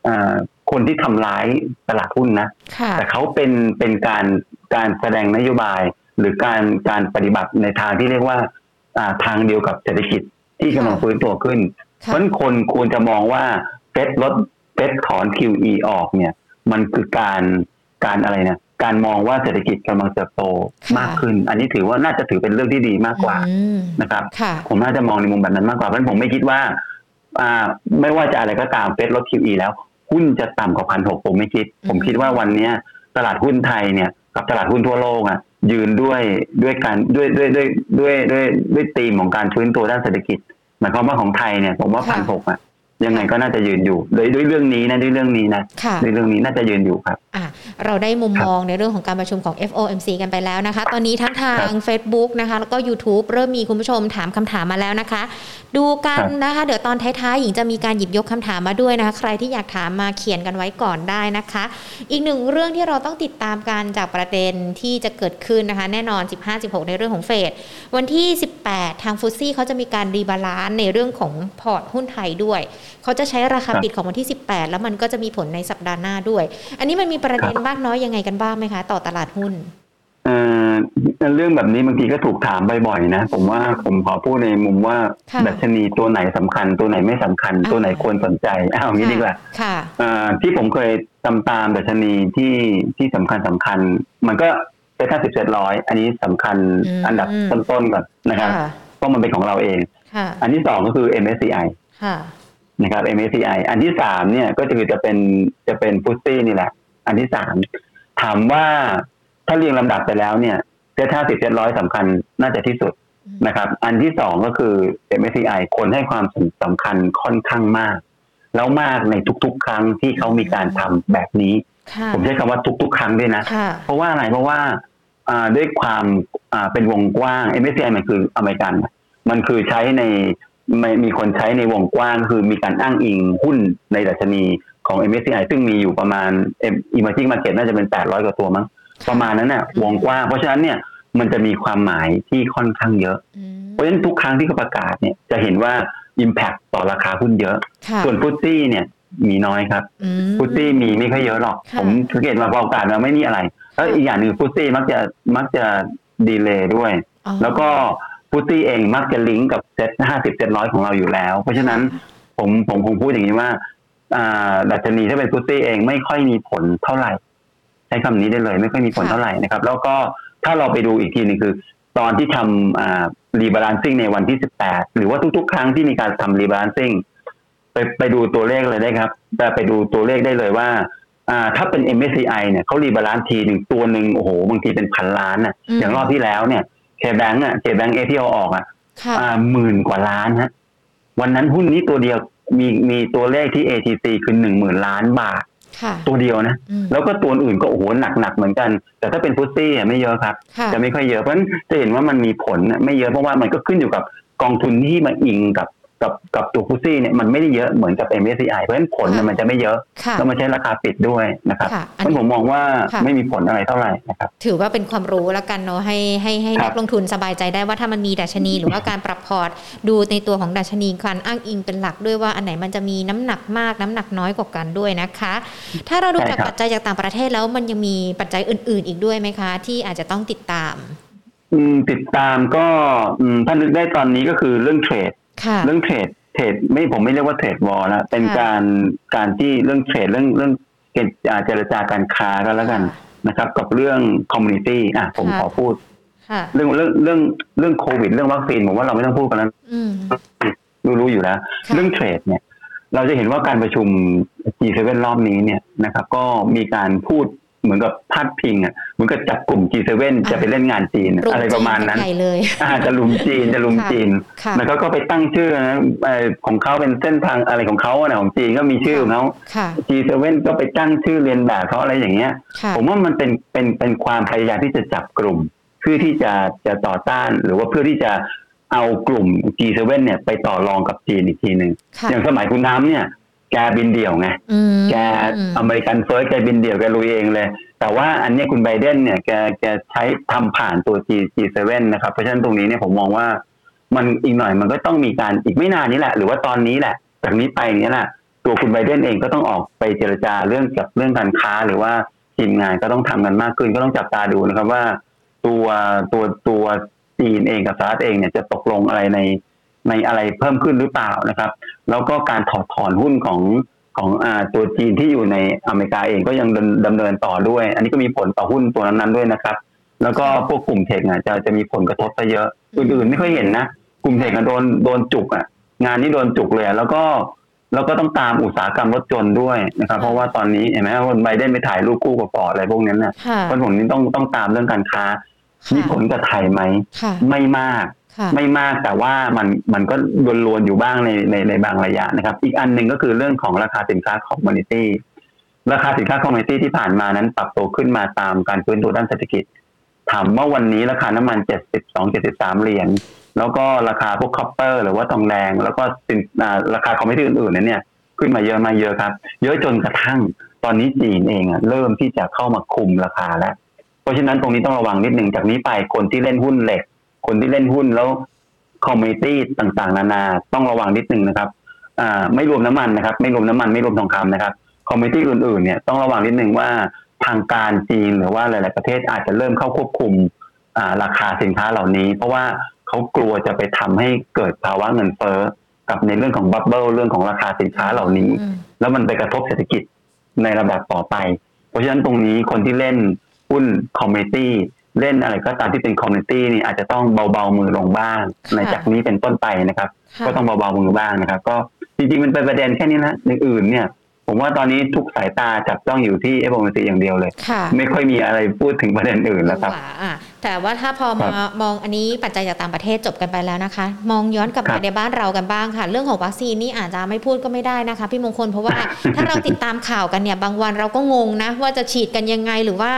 อ่าคนที่ทำร้ายตลาดหุ้นนะค่ะแต่เขาเป็นเป็นการการแสดงนโยบาย หรือการการปฏิบัติในทางที่เรียกว่าอ่าทางเดียวกับเศรษฐกิจที่กำลังฟื้นตัวขึ้น เพค่ะราะฉะนั้นคนควรจะมองว่าเฟดลดเฟดถอน QE ออกเนี่ย มันคือการการอะไรนะ การมองว่าเศรษฐกิจกำลังเติบโตค่ะมากขึ้น อันนี้ถือว่าน่าจะถือเป็นเรื่องที่ดีมากกว่าอืมนะครับค่ะผมน่าจะมองในมุมแบบนั้นมากกว่าเพราะฉะนั้นผมไม่คิดว่า อ่า ไม่ว่าจะอะไรก็ตามเฟดลด QE แล้วหุ้นจะต่ำกว่าพันหกผมไม่คิด ผมคิดว่าวันเนี้ยตลาดหุ้นไทยเนี่ย กับตลาดหุ้นทั่วโลกอะ ยืนด้วยด้วยการด้วยด้วยด้วยด้วยด้วยด้วยธีมของการฟื้นตัวด้านเศรษฐกิจหมายความว่าของไทยเนี่ย ผมว่าค่ะพันหกอะยังไงก็น่าจะยืนอยู่โดยด้วยเรื่องนี้นะด้วยเรื่องนี้นะค่ะด้วยเรื่องนี้น่าจะยืนอยู่ครับ อะ เราได้มุมมองในเรื่องของการประชุมของ FOMC กันไปแล้วนะคะ ตอนนี้ทั้งทาง Facebook นะคะ แล้วก็ YouTube เริ่มมีคุณผู้ชมถามคำถามมาแล้วนะคะ ดูกันครับนะคะ เดี๋ยวตอนท้ายๆหญิงจะมีการหยิบยกคำถามมาด้วยนะคะ ใครที่อยากถามมาเขียนกันไว้ก่อนได้นะคะ อีกหนึ่งเรื่องที่เราต้องติดตามกันจากประเด็นที่จะเกิดขึ้นนะคะ แน่นอน 15-16 ในเรื่องของเฟดวันที่ 18 ทาง FTSE เขาจะมีการ rebalance ในเรื่องของพอร์ตหุ้นไทยด้วย เขาจะใช้ราคาครับปิดของวันที่ 18 แล้วมันก็จะมีผลในสัปดาห์หน้าด้วย อันนี้มันมีประเด็นมากน้อยยังไงกันบ้างไหมคะ ต่อตลาดหุ้นเอ่อเรื่องแบบนี้บางทีก็ถูกถามบ่อยๆนะ ผมว่าผมขอพูดในมุมว่าค่ะดัชนีตัวไหนสำคัญ ตัวไหนไม่สำคัญอ่าตัวไหนควรสนใจเอาอย่างนี้ดีกว่าค่ะเอ่อที่ผมเคยตามตามดัชนีที่ที่สำคัญสำคัญ มันก็เป็นห้าสิบเจ็ดร้อยอันนี้สำคัญอืมอันดับต้นๆก่อนนะครับค่ะเพราะมันเป็นของเราเองค่ะอันที่สองก็คือ MSCI ค่ะนะครับ MSCI อันที่สามเนี่ยก็คือจะเป็นจะเป็นฟุตซี่นี่แหละ อันที่สามถามว่าถ้าเรียงลำดับไปแล้วเนี่ยเซ็ตห้าสิบเจ็ดร้อยสำคัญน่าจะที่สุดนะครับ อันที่สองก็คือ MSCI คนให้ความสำคัญค่อนข้างมาก แล้วมากในทุกๆ ครั้งที่เขามีการทำแบบนี้ค่ะผมใช้คำว่าทุกๆ ครั้งด้วยนะค่ะเพราะว่าอะไรเพราะว่าอ่าด้วยความอ่าเป็นวงกว้าง MSCI มันคืออเมริกัน มันคือใช้ในไม่มีคนใช้ในวงกว้าง คือมีการอ้างอิงหุ้นในดัชนี ของ MSCI ซึ่งมีอยู่ประมาณ emerging market น่าจะเป็น 800 กว่าตัวมั้ง ประมาณนั้นน่ะวงกว้าง เพราะฉะนั้นเนี่ยมันจะมีความหมายที่ค่อนข้างเยอะอืมเพราะฉะนั้นทุกครั้งที่เขาประกาศเนี่ยจะเห็นว่า impact ต่อราคาหุ้นเยอะค่ะส่วน FTSE เนี่ยมีน้อยครับอืม FTSE มีไม่ค่อยเยอะหรอกค่ะผมสังเกตมาพอโอกาสมาไม่มีอะไร แล้วอีกอย่างหนึ่ง FTSE มักจะมักจะ delay ด้วยอ๋อแล้วก็ FTSE เองมักจะลิงก์กับเซ็ตห้าสิบเจ็ดร้อยของเราอยู่แล้ว เพราะฉะนั้นผมผมคงพูดอย่างนี้ว่าอ่า ดัชนีถ้าเป็น FTSE เองไม่ค่อยมีผลเท่าไหร่ ใช้คำนี้ได้เลย ไม่ค่อยมีผลค่ะเท่าไหร่นะครับ แล้วก็ถ้าเราไปดูอีกทีหนึงคือ ตอนที่ทำอ่า rebalancing ในวันที่สิบแปดหรือว่าทุกๆ ครั้งที่มีการทำ rebalancing ไปไปดูตัวเลขเลยได้ครับแต่ไปดูตัวเลขได้เลยว่าอ่าถ้าเป็น MSCI เนี่ยเขา rebalance ทีหนึ่งตัวหนึ่งโอ้โหบางทีเป็นพันล้านน่ะอืมอย่างรอบที่แล้วเนี่ย K-Bank อะ K-Bank เอที่เอาออกอะค่ะอ่าหมื่นกว่าล้านฮะวันนั้นหุ้นนี้ตัวเดียว มีมีตัวเลขที่ ATC คือหนึ่งหมื่นล้านบาทค่ะตัวเดียวนะอืมแล้วก็ตัวอื่นก็โอ้โหหนักหนักๆเหมือนกัน แต่ถ้าเป็นฟุตซี่อะไม่เยอะครับค่ะจะไม่ค่อยเยอะเพราะฉะนั้นจะเห็นว่ามันมีผลน่ะไม่เยอะเพราะว่ามันก็ขึ้นอยู่กับกองทุนที่มาอิงกับ กับกับตัวฟุตซี่เนี่ยมันไม่ได้เยอะเหมือนกับ MSCI เพราะฉะนั้นผลเนี่ยมันจะไม่เยอะค่ะแล้วมันใช้ราคาปิดด้วยนะครับค่ะเพราะฉะนั้นผมมองว่าค่ะไม่มีผลอะไรเท่าไหร่นะครับถือว่าเป็นความรู้แล้วกันเนาะให้ให้ให้ครันับกลงทุนสบายใจได้ว่าถ้ามันมีดัชนี หรือว่าการปรับพอร์ตดูในตัวของดัชนีการอ้างอิงเป็นหลักด้วยว่าอันไหนมันจะมีน้ำหนักมากน้ำหนักน้อยกว่ากันด้วยนะคะ ถ้าเราดูใช่จากครับปัจจัยจากต่างประเทศแล้วมันยังมีปัจจัยอื่น ๆ อีกด้วยไหมคะ ที่อาจจะต้องติดตามอืมติดตามก็อืมถ้านึกได้ตอนนี้ก็คือเรื่อง trade ค่ะ เรื่อง trade trade ไม่ผมไม่เรียกว่า trade war นะเป็นค่ะการการที่เรื่อง trade เรื่องเรื่องเจรจาการค้าก็แล้วกันนะครับ กับเรื่อง commodity อะผมขอพูดเรื่องเรื่องเรื่องเรื่องโควิด เรื่องวัคซีนผมว่าเราไม่ต้องพูดกันแล้วรู้รู้อยู่แล้ว เรื่องเทรดเนี่ย เราจะเห็นว่าการประชุม G7 รอบนี้เนี่ยนะครับ ก็มีการพูด เหมือนกับพาดพิงอะเหมือนกับจับกลุ่ม G7 จะไปเล่นงานจีนอะไรประมาณนั้นอาจจะลุมจีนจะลุมจีนแล้วก็ไปตั้งชื่อนะของเขาเป็นเส้นทางอะไรของเขาอะของจีนก็มีชื่อของเขา G7 ก็ไปตั้งชื่อเรียนแบบเขาอะไรอย่างเงี้ย ผมว่ามันเป็นเป็นเป็นความพยายามที่จะจับกลุ่ม เพื่อที่จะจะต่อต้านหรือว่าเพื่อที่จะเอากลุ่ม G7 เนี่ยไปต่อรองกับจีนอีกทีหนึ่งอย่างสมัยคุณทรัมป์เนี่ย แกบินเดี่ยวไงแก American first แกบินเดี่ยวแกลุยเองเลย แต่ว่าอันนี้คุณไบเดนเนี่ยแกแกใช้ทำผ่านตัว G G7 นะครับ เพราะฉะนั้นตรงนี้เนี่ยผมมองว่า มันอีกหน่อยมันก็ต้องมีการอีกไม่นานนี้แหละ หรือว่าตอนนี้แหละจากนี้ไปนี้แหละตัวคุณไบเดนเองก็ต้องออกไปเจรจาเรื่องกับเรื่องการค้าหรือว่าทีมงานก็ต้องทำกันมากขึ้นก็ต้องจับตาดูนะครับว่า ตัวตัวตัวจีนเองกับสหรัฐเองเนี่ยจะตกลงอะไรใน ในอะไรเพิ่มขึ้นหรือเปล่านะครับ แล้วก็การถอดถอนหุ้นของของอตัวจีนที่อยู่ในอเมริกาเองก็ยังดำเนินต่อด้วย อันนี้ก็มีผลต่อหุ้นตัวนั้นๆด้วยนะครับ แล้วก็พวกกลุ่มเทคเนี่ยจะจะมีผลกระทบไปเยอะอื่นๆไม่ค่อยเห็นนะกลุ่มเทคโดนโดนจุกอะ งานนี้โดนจุกเลยแล้วก็แล้วก็ต้องตามอุตสาหกรรมรถจนด้วยนะครับ เพราะว่าตอนนี้เห็นไหมว่าไบเดนไปถ่ายรูปคู่กับปออะไรพวกนั้นเนี่ยเพราะผมนี้ต้องต้องตามเรื่องการค้ามีผลกับไทยไหมไม่มาก ไม่มากแต่ว่ามันมันก็รวนๆอยู่บ้างในในในบางระยะนะครับ อีกอันหนึ่งก็คือเรื่องของราคาสินค้า commodity ราคาสินค้า commodity ที่ผ่านมานั้นปรับตัวขึ้นมาตามการฟื้นตัวด้านเศรษฐกิจ ถามว่าวันนี้ราคาน้ำมันเจ็ดสิบสองเจ็ดสิบสามเหรียญ แล้วก็ราคาพวก copper หรือว่าทองแดง แล้วก็สินราคา commodity อื่นๆนั้นเนี่ย ขึ้นมาเยอะมาเยอะครับ เยอะจนกระทั่งตอนนี้จีนเองอะเริ่มที่จะเข้ามาคุมราคาแล้ว เพราะฉะนั้นตรงนี้ต้องระวังนิดหนึ่งจากนี้ไปคนที่เล่นหุ้นเหล็ก คนที่เล่นหุ้นแล้ว commodity ต่างๆ นานาต้องระวังนิดนึงนะครับอ่าไม่รวมน้ำมันนะครับ ไม่รวมน้ำมันไม่รวมทองคำนะครับ commodity อื่นๆเนี่ยต้องระวังนิดนึงว่าทางการจีนหรือว่าหลาย ๆ ประเทศอาจจะเริ่มเข้าควบคุมอ่าราคาสินค้าเหล่านี้ เพราะว่าเขากลัวจะไปทำให้เกิดภาวะเงินเฟ้อกับในเรื่องของ bubble เรื่องของราคาสินค้าเหล่านี้ แล้วมันไปกระทบเศรษฐกิจในระดับต่อไป เพราะฉะนั้นตรงนี้คนที่เล่นหุ้น commodity เล่นอะไรก็ตามที่เป็น commodity นี่อาจจะต้องเบาๆมือลงบ้าง ในจากนี้เป็นต้นไปนะครับ ก็ต้องเบาๆมือบ้างนะครับ ก็จริงๆมันเป็นประเด็นแค่นี้นะในอื่นเนี่ย ผมว่าตอนนี้ทุกสายตาจับจ้องอยู่ที่ FOMC อย่างเดียวเลย ไม่ค่อยมีอะไรพูดถึงประเด็นอื่นแล้วครับ แต่ว่าถ้าพอมามองอันนี้ปัจจัยจากต่างประเทศจบกันไปแล้วนะคะ มองย้อนกลับมาในบ้านเรากันบ้างค่ะ เรื่องของวัคซีนนี่อาจจะไม่พูดก็ไม่ได้นะคะ พี่มงคลเพราะว่าถ้าเราติดตามข่าวกันเนี่ย บางวันเราก็งงนะ ว่าจะฉีดกันยังไงหรือว่า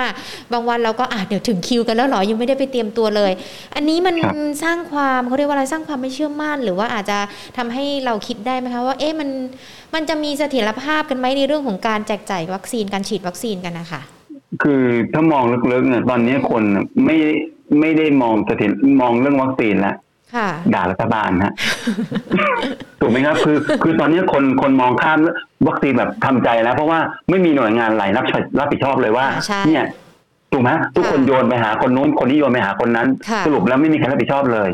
บางวันเราก็อาจเดี๋ยวถึงคิวกันแล้วหรอยังไม่ได้ไปเตรียมตัวเลย อันนี้มันสร้างความเขาเรียกว่าอะไรสร้างความไม่เชื่อมั่น หรือว่าอาจจะทำให้เราคิดได้ไหมคะว่าเอ๊ะมันมันจะมีเสถียรภาพกันไหมในเรื่องของการแจกจ่ายวัคซีนการฉีดวัคซีนกันนะคะ คือถ้ามองลึกๆเนี่ยตอนนี้คนไม่ไม่ได้มองเสถียรมองเรื่องวัคซีนแล้วด่ารัฐบาลฮะถูกไหมครับ คือคือตอนนี้คนคนมองข้ามวัคซีนแบบทำใจแล้ว เพราะว่าไม่มีหน่วยงานไหนรับรับผิดชอบเลยว่า เนี่ยถูกไหมทุกคนโยนไปหาคนนู้นคนนี้โยนไปหาคนนั้น สรุปแล้วไม่มีใครรับผิดชอบเลย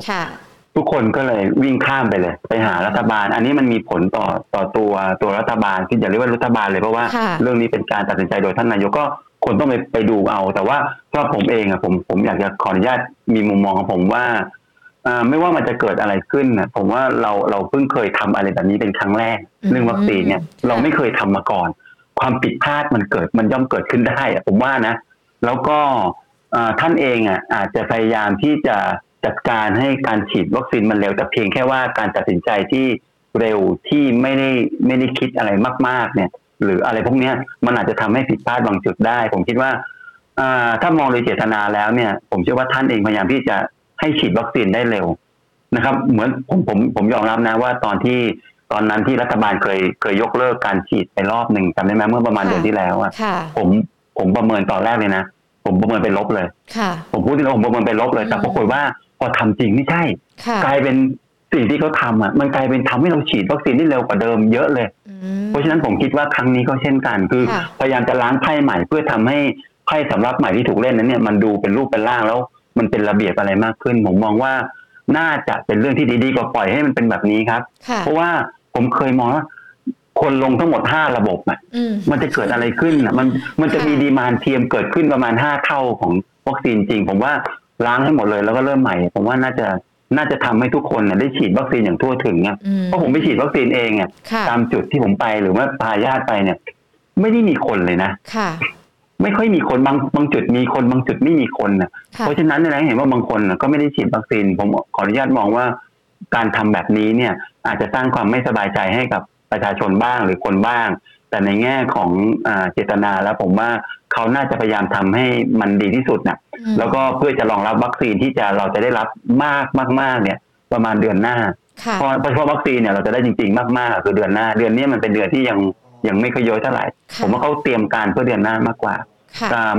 ทุกคนก็เลยวิ่งข้ามไปเลย ไปหารัฐบาล อันนี้มันมีผลต่อต่อตัวตัวรัฐบาลที่อย่าเรียกว่ารัฐบาลเลยเพราะว่า เรื่องนี้เป็นการตัดสินใจโดยท่านนายกก็ คนต้องไปไปดูเอา แต่ว่าถ้าผมเองอะผมผมอยากจะขออนุญาตมีมุมมองของผมว่าไม่ว่ามันจะเกิดอะไรขึ้นนะผมว่าเราเราเพิ่งเคยทำอะไรแบบนี้เป็นครั้งแรกเรื่องวัคซีนเนี่ย เราไม่เคยทำมาก่อน ความผิดพลาดมันเกิดมันย่อมเกิดขึ้นได้ผมว่านะ แล้วก็ท่านเองอะอาจจะพยายามที่จะจัดการให้การฉีดวัคซีนมันเร็ว แต่เพียงแค่ว่าการตัดสินใจที่เร็วที่ไม่ได้ไม่ได้คิดอะไรมาก ๆ เนี่ย หรืออะไรพวกนี้มันอาจจะทำให้ผิดพลาดบางจุดได้ ผมคิดว่าถ้ามองโดยเจตนาแล้วเนี่ย ผมเชื่อว่าท่านเองพยายามที่จะให้ฉีดวัคซีนได้เร็วนะครับ เหมือนผมผมผมยอมรับนะว่าตอนที่ตอนนั้นที่รัฐบาลเคยเคยยกเลิกการฉีดไปรอบหนึ่งจำได้ไหมเมื่อประมาณเดือนที่แล้วอะผมผมประเมินตอนแรกเลยนะผมประเมินเป็นลบเลยผมพูดที่แล้วผมประเมินเป็นลบเลยแต่ปรากฏว่าพอทำจริงไม่ใช่ กลายเป็น สิ่งที่เขาทำอะมันกลายเป็นทำให้เราฉีดวัคซีนได้เร็วกว่าเดิมเยอะเลย เพราะฉะนั้นผมคิดว่าครั้งนี้ก็เช่นกัน คือพยายามจะล้างไพ่ใหม่เพื่อทำให้ไพ่สำรับใหม่ที่ถูกเล่นนั้นเนี่ยมันดูเป็นรูปเป็นร่างแล้ว มันเป็นระเบียบอะไรมากขึ้น ผมมองว่าน่าจะเป็นเรื่องที่ดีๆกว่าปล่อยให้มันเป็นแบบนี้ครับ เพราะว่าผมเคยมองว่าคนลงทั้งหมดห้าระบบอะอืมมันจะเกิดอะไรขึ้นอะมันมันจะค่ะมีดีมานเทียมเกิดขึ้นประมาณห้าเท่าของวัคซีนจริง ผมว่าล้างให้หมดเลยแล้วก็เริ่มใหม่ ผมว่าน่าจะ น่าจะทำให้ทุกคนน่ะได้ฉีดวัคซีนอย่างทั่วถึงอะอืมเพราะผมไปฉีดวัคซีนเองอะค่ะตามจุดที่ผมไปหรือว่าพาญาติไปเนี่ย ไม่ได้มีคนเลยนะค่ะ ไม่ค่อยมีคนบางบางจุดมีคนบางจุดไม่มีคนนะค่ะเพราะฉะนั้นเนี่ยนะเห็นว่าบางคนน่ะก็ไม่ได้ฉีดวัคซีน ผมขออนุญาตมองว่า การทำแบบนี้เนี่ย อาจจะสร้างความไม่สบายใจให้กับประชาชนบ้างหรือคนบ้าง แต่ในแง่ของอาเจตนาแล้วผมว่าเขาน่าจะพยายามทำให้มันดีที่สุดนะอืมแล้วก็เพื่อจะรองรับวัคซีนที่จะเราจะได้รับมากมากมากเนี่ย ประมาณเดือนหน้าค่ะเพราะเพราะวัคซีนเนี่ยเราจะได้จริง ๆ มากๆคือเดือนหน้า เดือนนี้มันเป็นเดือนที่ยังยังไม่ค่อยเยอะเท่าไหร่ค่ะผมว่าเขาเตรียมการเพื่อเดือนหน้ามากกว่าค่ะอ่า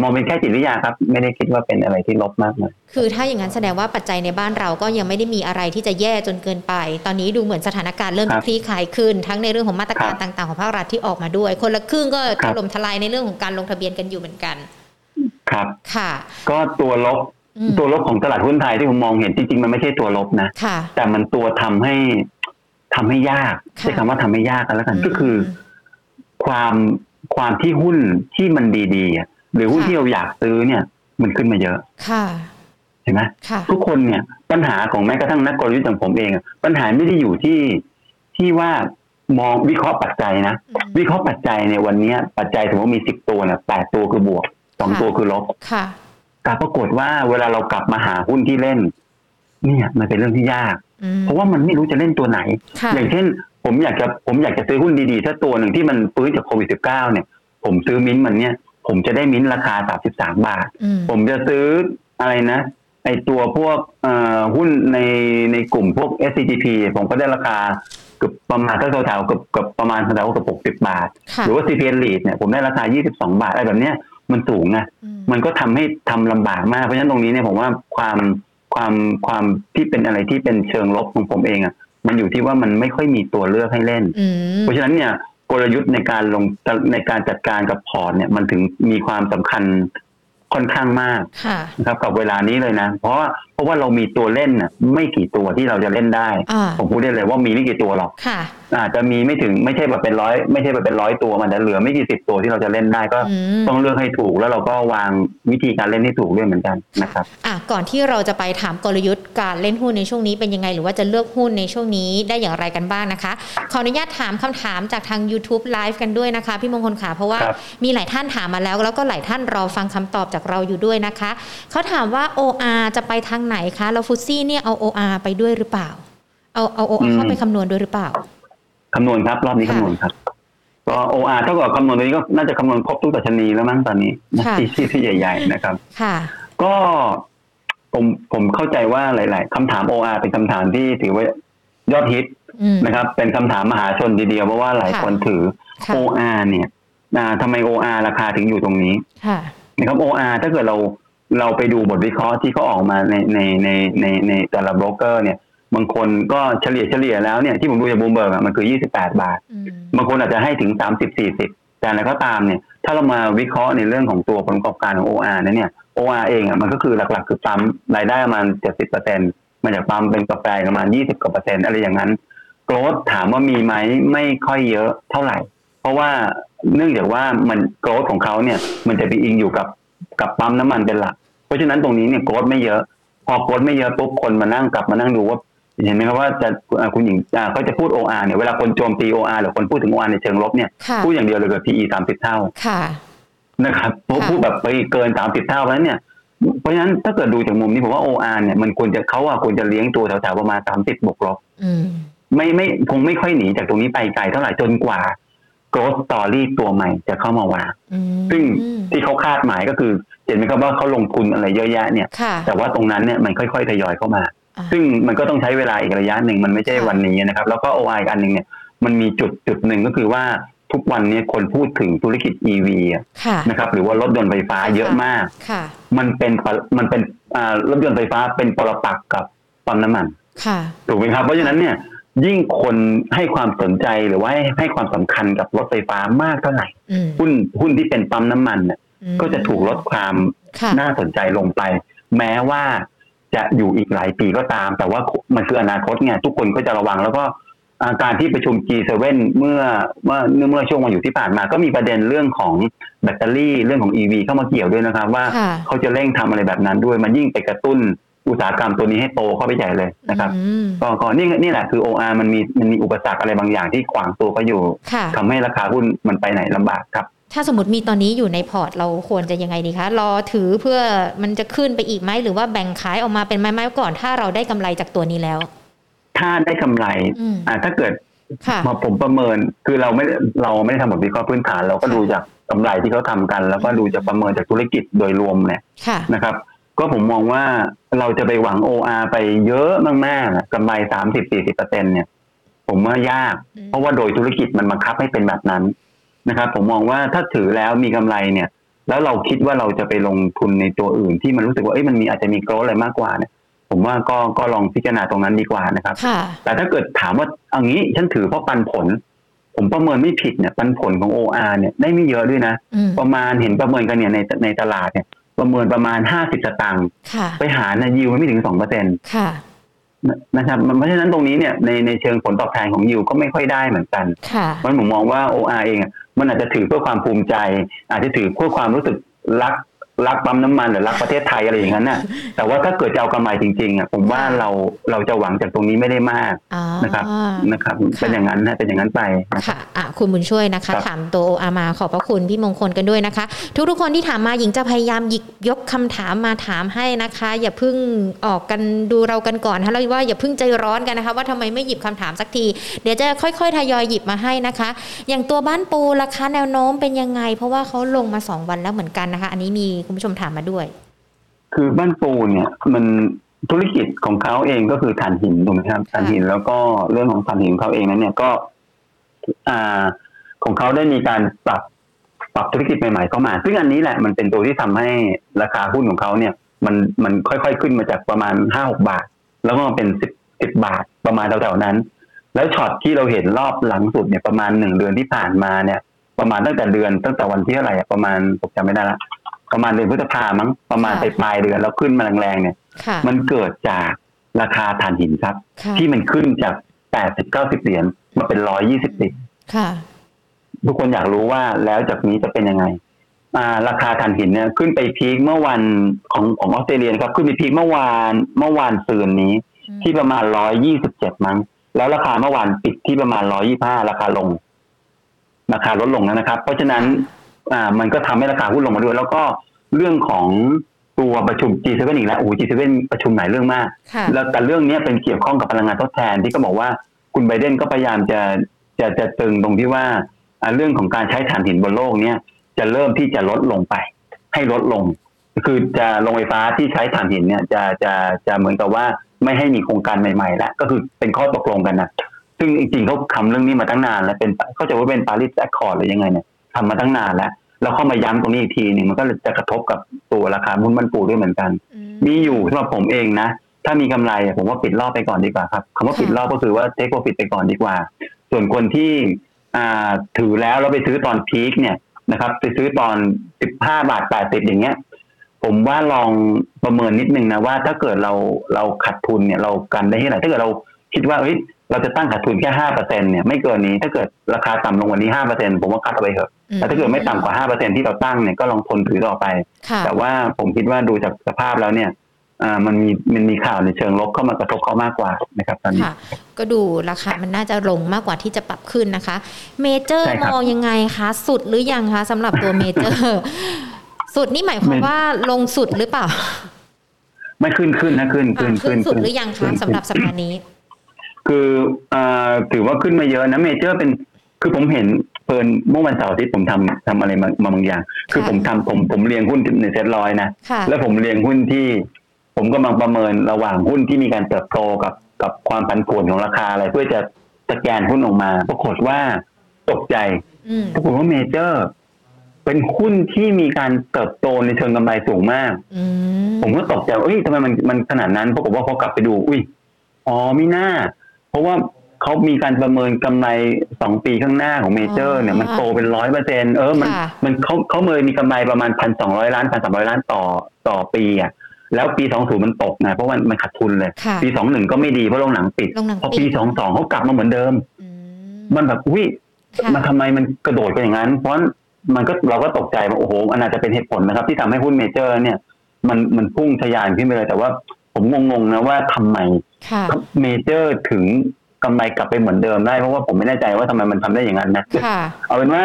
มองเป็นแค่จิตวิทยาครับ ไม่ได้คิดว่าเป็นอะไรที่ลบมากเลยคือถ้าอย่างนั้นแสดงว่าปัจจัยในบ้านเราก็ยังไม่ได้มีอะไรที่จะแย่จนเกินไป ตอนนี้ดูเหมือนสถานการณ์เริ่มครับคลี่คลายขึ้น ทั้งในเรื่องของมาตรการครับต่าง ๆ ของภาครัฐที่ออกมาด้วย คนละครึ่งก็คถรับล่มทลายในเรื่องของการลงทะเบียนกันอยู่เหมือนกัน ครับ ค่ะ ก็ตัวลบอืมตัวลบของตลาดหุ้นไทยที่ผมมองเห็นจริงๆมันไม่ใช่ตัวลบนะค่ะแต่มันตัวทำให้ทำให้ยากค่ะใช้คำว่าทำให้ยากกันแล้วกันอืมก็คือ ความความที่หุ้นที่มันดีๆอะ หรือหุ้นค่ะที่เราอยากซื้อเนี่ย มันขึ้นมาเยอะ ค่ะเห็นไหมค่ะทุกคนเนี่ย ปัญหาของแม้กระทั่งนักกลยุทธ์อย่างผมเองอะปัญหาไม่ได้อยู่ที่ที่ว่ามองวิเคราะห์ปัจจัยนะอืมวิเคราะห์ปัจจัยเนี่ยวันเนี้ยปัจจัยสมมติมีสิบตัวเนี่ยแปดตัวคือบวกสองค่ะตัวคือลบค่ะแต่ปรากฏว่าเวลาเรากลับมาหาหุ้นที่เล่น เนี่ยมันเป็นเรื่องที่ยากอืมเพราะว่ามันไม่รู้จะเล่นตัวไหนค่ะอย่างเช่น ผมอยากจะผมอยากจะซื้อหุ้นดีๆถ้าตัวหนึ่งที่มันฟื้นจากโควิดสิบเก้าเนี่ย ผมซื้อมิ้นท์มันเนี่ย ผมจะได้มิ้นท์ราคาสามสิบสามบาทอืมผมจะซื้ออะไรนะไอตัวพวกเอ่อหุ้นในในกลุ่มพวก SCGP ผมก็ได้ราคาเกือบประมาณถ้าแถวๆเกือบเกือบประมาณแถวๆเกือบหกสิบาทค่ะหรือว่า CPN Lead เนี่ยผมได้ราคา 22 บาทอะไรแบบเนี้ยมันสูงไงอืมมันก็ทำให้ทำลำบากมากเพราะฉะนั้นตรงนี้เนี่ยผมว่าความความความที่เป็นอะไรที่เป็นเชิงลบของผมเองอะมันอยู่ที่ว่ามันไม่ค่อยมีตัวเลือกให้เล่นอืมเพราะฉะนั้นเนี่ย กลยุทธ์ในการลงในการจัดการกับพอร์ตเนี่ยมันถึงมีความสำคัญ ค่อนข้างมากค่ะนะครับกับเวลานี้เลยนะ เพราะว่าเพราะว่าเรามีตัวเล่นน่ะไม่กี่ตัวที่เราจะเล่นได้อ่าผมพูดได้เลยว่ามีไม่กี่ตัวหรอกค่ะอาจจะมีไม่ถึงไม่ใช่แบบเป็นร้อยไม่ใช่แบบเป็นร้อยตัวมันจะเหลือไม่กี่สิบตัวที่เราจะเล่นได้ก็อืมต้องเลือกให้ถูกแล้วเราก็วางวิธีการเล่นให้ถูกด้วยเหมือนกันนะครับอะก่อนที่เราจะไปถามกลยุทธ์การเล่นหุ้นในช่วงนี้เป็นยังไง หรือว่าจะเลือกหุ้นในช่วงนี้ได้อย่างไรกันบ้างนะคะ ขออนุญาตถามคำถามจากทาง YouTube Live กันด้วยนะคะ พี่มงคลขาเพราะว่าครับมีหลายท่านถามมาแล้ว แล้วก็หลายท่านรอฟังคำตอบจากเราอยู่ด้วยนะคะ เขาถามว่า OR จะไปทางไหนคะ แล้วฟุตซี่เนี่ยเอา OR ไปด้วยหรือเปล่า เอาเอา OR เข้าไปคำนวณด้วยหรือเปล่า คำนวณครับ รอบนี้ค่ะคำนวณครับก็ OR เท่ากับคำนวณตัวนี้ก็น่าจะคำนวณครบทุกดัชนีแล้วมั้งตอนนี้นะค่ะที่ที่ที่ใหญ่ ๆ นะครับ ค่ะ ก็ผมผมเข้าใจว่าหลาย ๆคำถาม OR เป็นคำถามที่ถือว่ายอดฮิตอืมนะครับ เป็นคำถามมหาชนทีเดียวเพราะว่าหลายค่ะคนถือค่ะ OR เนี่ยอ่าทำไม OR ราคาถึงอยู่ตรงนี้ค่ะ นะครับ OR ถ้าเกิดเราเราไปดูบทวิเคราะห์ที่เขาออกมาในในในในในแต่ละโบรกเกอร์เนี่ยบางคนก็เฉลี่ยเฉลี่ยแล้วเนี่ยที่ผมดูจากบูมเบิร์กมันคือ 28 บาทอืมบางคนอาจจะให้ถึง 30 40 แต่อะไรก็ตามเนี่ย ถ้าเรามาวิเคราะห์ในเรื่องของตัวผลประกอบการของ OR นั้นเนี่ย OR เองอะมันก็คือหลักๆ คือปั๊มรายได้ประมาณ 70เปอร์เซ็นมาจากปั๊มเป็นกาแฟประมาณ 20กว่าเปอร์เซ็นต์อะไรอย่างนั้น growth ถามว่ามีไหมไม่ค่อยเยอะเท่าไหร่ เพราะว่า เนื่องจากว่ามัน growth ของเขาเนี่ย มันจะไปอิงอยู่กับกับปั๊มน้ำมันเป็นหลัก เพราะฉะนั้นตรงนี้เนี่ยโกรธไม่เยอะ พอโกรธไม่เยอะปุ๊บคนมานั่งกลับมานั่งดูว่าเห็นไหมครับว่าจะอ่าคุณหญิงอ่าเขาจะพูด OR เนี่ยเวลาคนโจมตี OR หรือคนพูดถึง OR ในเชิงลบเนี่ยค่ะพูดอย่างเดียวเลยกับ PE สามสิบเท่าค่ะนะครับพูดค่ะพูดแบบไปเกินสามสิบเท่าเพราะฉะนั้นเนี่ยเพราะฉะนั้นถ้าเกิดดูจากมุมนี้ผมว่า OR เนี่ยมันควรจะเขาอะควรจะเลี้ยงตัวแถวๆประมาณสามสิบบวกลบอืมไม่ไม่คงไม่ค่อยหนีจากตรงนี้ไปไกลเท่าไหร่จนกว่า growth story ตัวใหม่จะเข้ามาวางอืมซึ่งที่เขาคาดหมายก็คือ เห็นไหมครับว่าเขาลงทุนอะไรเยอะแยะเนี่ยค่ะแต่ว่าตรงนั้นเนี่ยมันค่อยๆทยอยเข้ามาอ่าซึ่งมันก็ต้องใช้เวลาอีกระยะหนึ่งมันไม่ใช่ค่ะวันนี้นะครับ แล้วก็ OI อีกอันหนึ่งเนี่ยมันมีจุดจุดหนึ่งก็คือว่าทุกวันนี้คนพูดถึงธุรกิจ EV อะค่ะนะครับหรือว่ารถยนต์ไฟฟ้าเยอะมากค่ะมันเป็นปะมันเป็นอ่ารถยนต์ไฟฟ้าเป็นปรปักษ์กับปั๊มน้ำมันค่ะถูกไหมครับ เพราะฉะนั้นเนี่ย ยิ่งคนให้ความสนใจหรือว่าให้ให้ความสำคัญกับรถไฟฟ้ามากเท่าไหร่อืมหุ้นหุ้นที่เป็นปั๊มน้ำมันเนี่ยอืมก็จะถูกลดความค่ะน่าสนใจลงไป แม้ว่าจะอยู่อีกหลายปีก็ตาม แต่ว่ามันคืออนาคตไงทุกคนก็จะระวังแล้วก็อาการที่ประชุม G7 เมื่อเมื่อเมื่อช่วงวันอยู่ที่ผ่านมา ก็มีประเด็นเรื่องของแบตเตอรี่เรื่องของ EV เข้ามาเกี่ยวด้วยนะครับ ว่าค่ะเขาจะเร่งทำอะไรแบบนั้นด้วย มันยิ่งไปกระตุ้น อุตสาหกรรมตัวนี้ให้โตเข้าไปใหญ่เลยนะครับอืมก็ก็นี่นี่แหละคือ OR มันมีมันมีอุปสรรคอะไรบางอย่างที่ขวางตัวเขาอยู่ค่ะทำให้ราคาหุ้นมันไปไหนลำบากครับ ถ้าสมมติมีตอนนี้อยู่ในพอร์ตเราควรจะยังไงดีคะ รอถือเพื่อมันจะขึ้นไปอีกไหมหรือว่าแบ่งขายออกมาเป็นไม้ๆก่อน ถ้าเราได้กำไรจากตัวนี้แล้ว ถ้าได้กำไรอืมอ่าถ้าเกิดค่ะมาผมประเมินคือเราไม่ได้เราไม่ได้ทำบทวิเคราะห์พื้นฐาน เราก็ค่ะดูจากกำไรที่เขาทำกัน แล้วก็ดูจากประเมินจากธุรกิจโดยรวมเนี่ยค่ะนะครับ ก็ผมมองว่าเราจะไปหวัง OR ไปเยอะมากๆอะกำไรสามสิบสี่สิบเปอร์เซ็นเนี่ย ผมว่ายากอืมเพราะว่าโดยธุรกิจมันบังคับให้เป็นแบบนั้นนะครับ ผมมองว่าถ้าถือแล้วมีกำไรเนี่ย แล้วเราคิดว่าเราจะไปลงทุนในตัวอื่น ที่มันรู้สึกว่าเอ้ยมันมีอาจจะมีโกรธอะไรมากกว่าเนี่ย ผมว่าก็ก็ลองพิจารณาตรงนั้นดีกว่านะครับค่ะแต่ถ้าเกิดถามว่าเอางี้ฉันถือเพราะปันผล ผมประเมินไม่ผิดเนี่ยปันผลของ OR เนี่ยได้ไม่เยอะด้วยนะอืมประมาณเห็นประเมินกันเนี่ยในในตลาดเนี่ย ประเมินประมาณห้าสิบสตางค์ค่ะไปหาเนี่ยยิวมันไม่ถึงสองเปอร์เซ็นต์ค่ะนะครับมันเพราะฉะนั้นตรงนี้เนี่ยในในเชิงผลตอบแทนของยิวก็ไม่ค่อยได้เหมือนกันค่ะเพราะผมมองว่า OR เองอะมันอาจจะถือเพื่อความภูมิใจ อาจจะถือเพื่อความรู้สึกรัก รักปั๊มน้ำมันหรือรักประเทศไทยอะไรอย่างนั้นน่ะ แต่ว่าถ้าเกิดจะเอากำไรจริงๆอะผมว่าเราเราจะหวังจากตรงนี้ไม่ได้มากอ๋อนะครับนะครับเป็นอย่างนั้นนะเป็นอย่างนั้นไปนะครับค่ะอะคุณบุญช่วยนะคะครับถามตัวโออามาขอบพระคุณพี่มงคลกันด้วยนะคะ ทุกๆคนที่ถามมาหญิงจะพยายามหยิบยกคำถามมาถามให้นะคะ อย่าเพิ่งออกกันดูเรากันก่อนนะคะแล้วว่าอย่าเพิ่งใจร้อนกันนะคะ ว่าทำไมไม่หยิบคำถามสักที เดี๋ยวจะค่อยๆทยอยหยิบมาให้นะคะ อย่างตัวบ้านปูราคาแนวโน้มเป็นยังไง เพราะว่าเขาลงมา 2 วันแล้วเหมือนกันนะคะ อันนี้มีคุณผู้ชมถามมาด้วย คือบ้านปูเนี่ย มันธุรกิจของเขาเองก็คือถ่านหินถูกไหมครับถ่านหินแล้วก็เรื่องของถ่านหินของเขาเองนั้นเนี่ยก็ อ่า ของเขาได้มีการปรับปรับธุรกิจใหม่ๆเข้ามา ซึ่งอันนี้แหละมันเป็นตัวที่ทำให้ราคาหุ้นของเขาเนี่ย มันมันค่อยๆขึ้นมาจากประมาณห้าหกบาท แล้วก็มาเป็นสิบสิบบาทประมาณแถวๆนั้น แล้วช็อตที่เราเห็นรอบหลังสุดเนี่ยประมาณหนึ่งเดือนที่ผ่านมาเนี่ย ประมาณตั้งแต่เดือนตั้งแต่วันที่เท่าไหร่อะประมาณผมจำไม่ได้ละ ประมาณเดือนพฤษภามั้งประมาณค่ะไปปลายเดือนแล้วขึ้นมาแรงๆเนี่ยค่ะมันเกิดจากราคาถ่านหินครับค่ะที่มันขึ้นจากแปดสิบเก้าสิบเหรียญมาเป็นร้อยยี่สิบเหรียญค่ะทุกคนอยากรู้ว่าแล้วจากนี้จะเป็นยังไงอ่าราคาถ่านหินเนี่ยขึ้นไปพีคเมื่อวันของของออสเตรเลียนะครับ ขึ้นไปพีคเมื่อวานเมื่อวานซืนนี้ ที่ประมาณร้อยยี่สิบเจ็ดมั้ง แล้วราคาเมื่อวานปิดที่ประมาณร้อยี่ห้าราคาลง ราคาลดลงแล้วนะครับ เพราะฉะนั้น อ่ามันก็ทำให้ราคาหุ้นลงมาด้วย แล้วก็เรื่องของตัวประชุม G7 อีกแล้วโอ้โห G7 ประชุมหลายเรื่องมากค่ะแล้วแต่เรื่องเนี้ยเป็นเกี่ยวข้องกับพลังงานทดแทน ที่ก็บอกว่าคุณไบเดนก็พยายามจะจะจะตึงตรงที่ว่าอ่าเรื่องของการใช้ถ่านหินบนโลกเนี้ยจะเริ่มที่จะลดลงไป ให้ลดลง คือจะโรงไฟฟ้าที่ใช้ถ่านหินเนี่ยจะจะจะเหมือนกับว่าไม่ให้มีโครงการใหม่ๆแล้วก็คือเป็นข้อตกลงกันนะซึ่งจริงๆเขาทำเรื่องนี้มาตั้งนานแล้วเป็นเขาจะว่าเป็น Paris Accord หรือยังไงเนี่ย ทำมาตั้งนานแล้วแล้วเข้ามาย้ำตรงนี้อีกทีหนึ่งมันก็จะกระทบกับตัวราคาหุ้นมันปูด้วยเหมือนกันอืมมีอยู่สำหรับผมเองนะ ถ้ามีกำไรอะผมว่าปิดรอบไปก่อนดีกว่าครับคำว่าค่ะปิดรอบก็คือว่าเทคโปรฟิตไปก่อนดีกว่า ส่วนคนที่อ่าถือแล้วแล้วไปซื้อตอนพีคเนี่ยนะครับ ไปซื้อตอนสิบห้าบาทแปดสิบอย่างเงี้ย ผมว่าลองประเมินนิดนึงนะว่าถ้าเกิดเราเราขาดทุนเนี่ยเรากันได้ที่ไหนถ้าเกิดเราคิดว่าเฮ้ย เราจะตั้งขาดทุนแค่ห้าเปอร์เซ็นเนี่ยไม่เกินนี้ถ้าเกิดราคาต่ำลงกว่านี้ห้าเปอร์เซ็นผมว่า cut ออกไปเถอะแต่ถ้าเกิดไม่ต่ำกว่าห้าเปอร์เซ็นที่เราตั้งเนี่ยก็ลองทนถือต่อไปค่ะแต่ว่าผมคิดว่าดูจากสภาพแล้วเนี่ยอ่ามันมีมันมีข่าวในเชิงลบเข้ามากระทบเขามากกว่านะครับตอนนี้ค่ะก็ดูราคามันน่าจะลงมากกว่าที่จะปรับขึ้นนะคะ เมเจอร์ใช่ครับมองยังไงคะสุดหรือยังคะสำหรับตัวเมเจอร์ สุดนี่หมายความว่าลงสุดหรือเปล่า ไม่ขึ้นขึ้นนะขึ้นอ่าขึ้นขึ้นสุดหรือยังขึ้นคะสำหรับสัปดาห์นี้ คืออ่าถือว่าขึ้นมาเยอะนะเมเจอร์เป็นคือผมเห็นเผอิญเมื่อวันเสาร์อาที่ผมทำทำอะไรมามาบางอย่าง คือค่ะผมทำผมผมเรียงหุ้นในเซ็ตร้อยนะค่ะแล้วผมเรียงหุ้นที่ ผมกำลังประเมินระหว่างหุ้นที่มีการเติบโตกับกับความผันผวนของราคาอะไรเพื่อจะสแกนหุ้นออกมา ปรากฏว่าตกใจอืมปรากฏว่าเมเจอร์ เป็นหุ้นที่มีการเติบโตในเชิงกำไรสูงมากอืมผมก็ตกใจว่าเอ้ยทำไมมันมันขนาดนั้นปรากฏว่าพอกลับไปดู อุ้ยอ๋อมีหน้า เพราะว่าเขามีการประเมินกำไรสองปีข้างหน้าของเมเจอร์ เนี่ยมันโตเป็นร้อยเปอร์เซ็นเออมันค่ะมันเขาเขาเมยมีกำไรประมาณพันสองร้อยล้านพันสามร้อยล้านต่อต่อปีอะแล้วปีสองศูนย์มันตกไงเพราะว่ามันขาดทุนเลยค่ะปีสองหนึ่งก็ไม่ดีเพราะโรงหนังปิดลงหนังพอปิปีดสองสองเขากลับมาเหมือนเดิมอืมมันแบบอุ้ยค่ะมันทำไมมันกระโดดกันอย่างนั้น เพราะมันก็เราก็ตกใจว่าโอ้โหมันอาจจะเป็นเหตุผลนะครับ ที่ทำให้หุ้นเมเจอร์ เนี่ย มันมันพุ่งทะยานขึ้นไปเลยแต่ว่าผมงงๆนะว่าทำไมค่ะ เมเจอร์ถึงกำไรกลับไปเหมือนเดิมได้เพราะว่าผมไม่แน่ใจว่าทำไมมันทำได้อย่างนั้นนะค่ะเอาเป็นว่า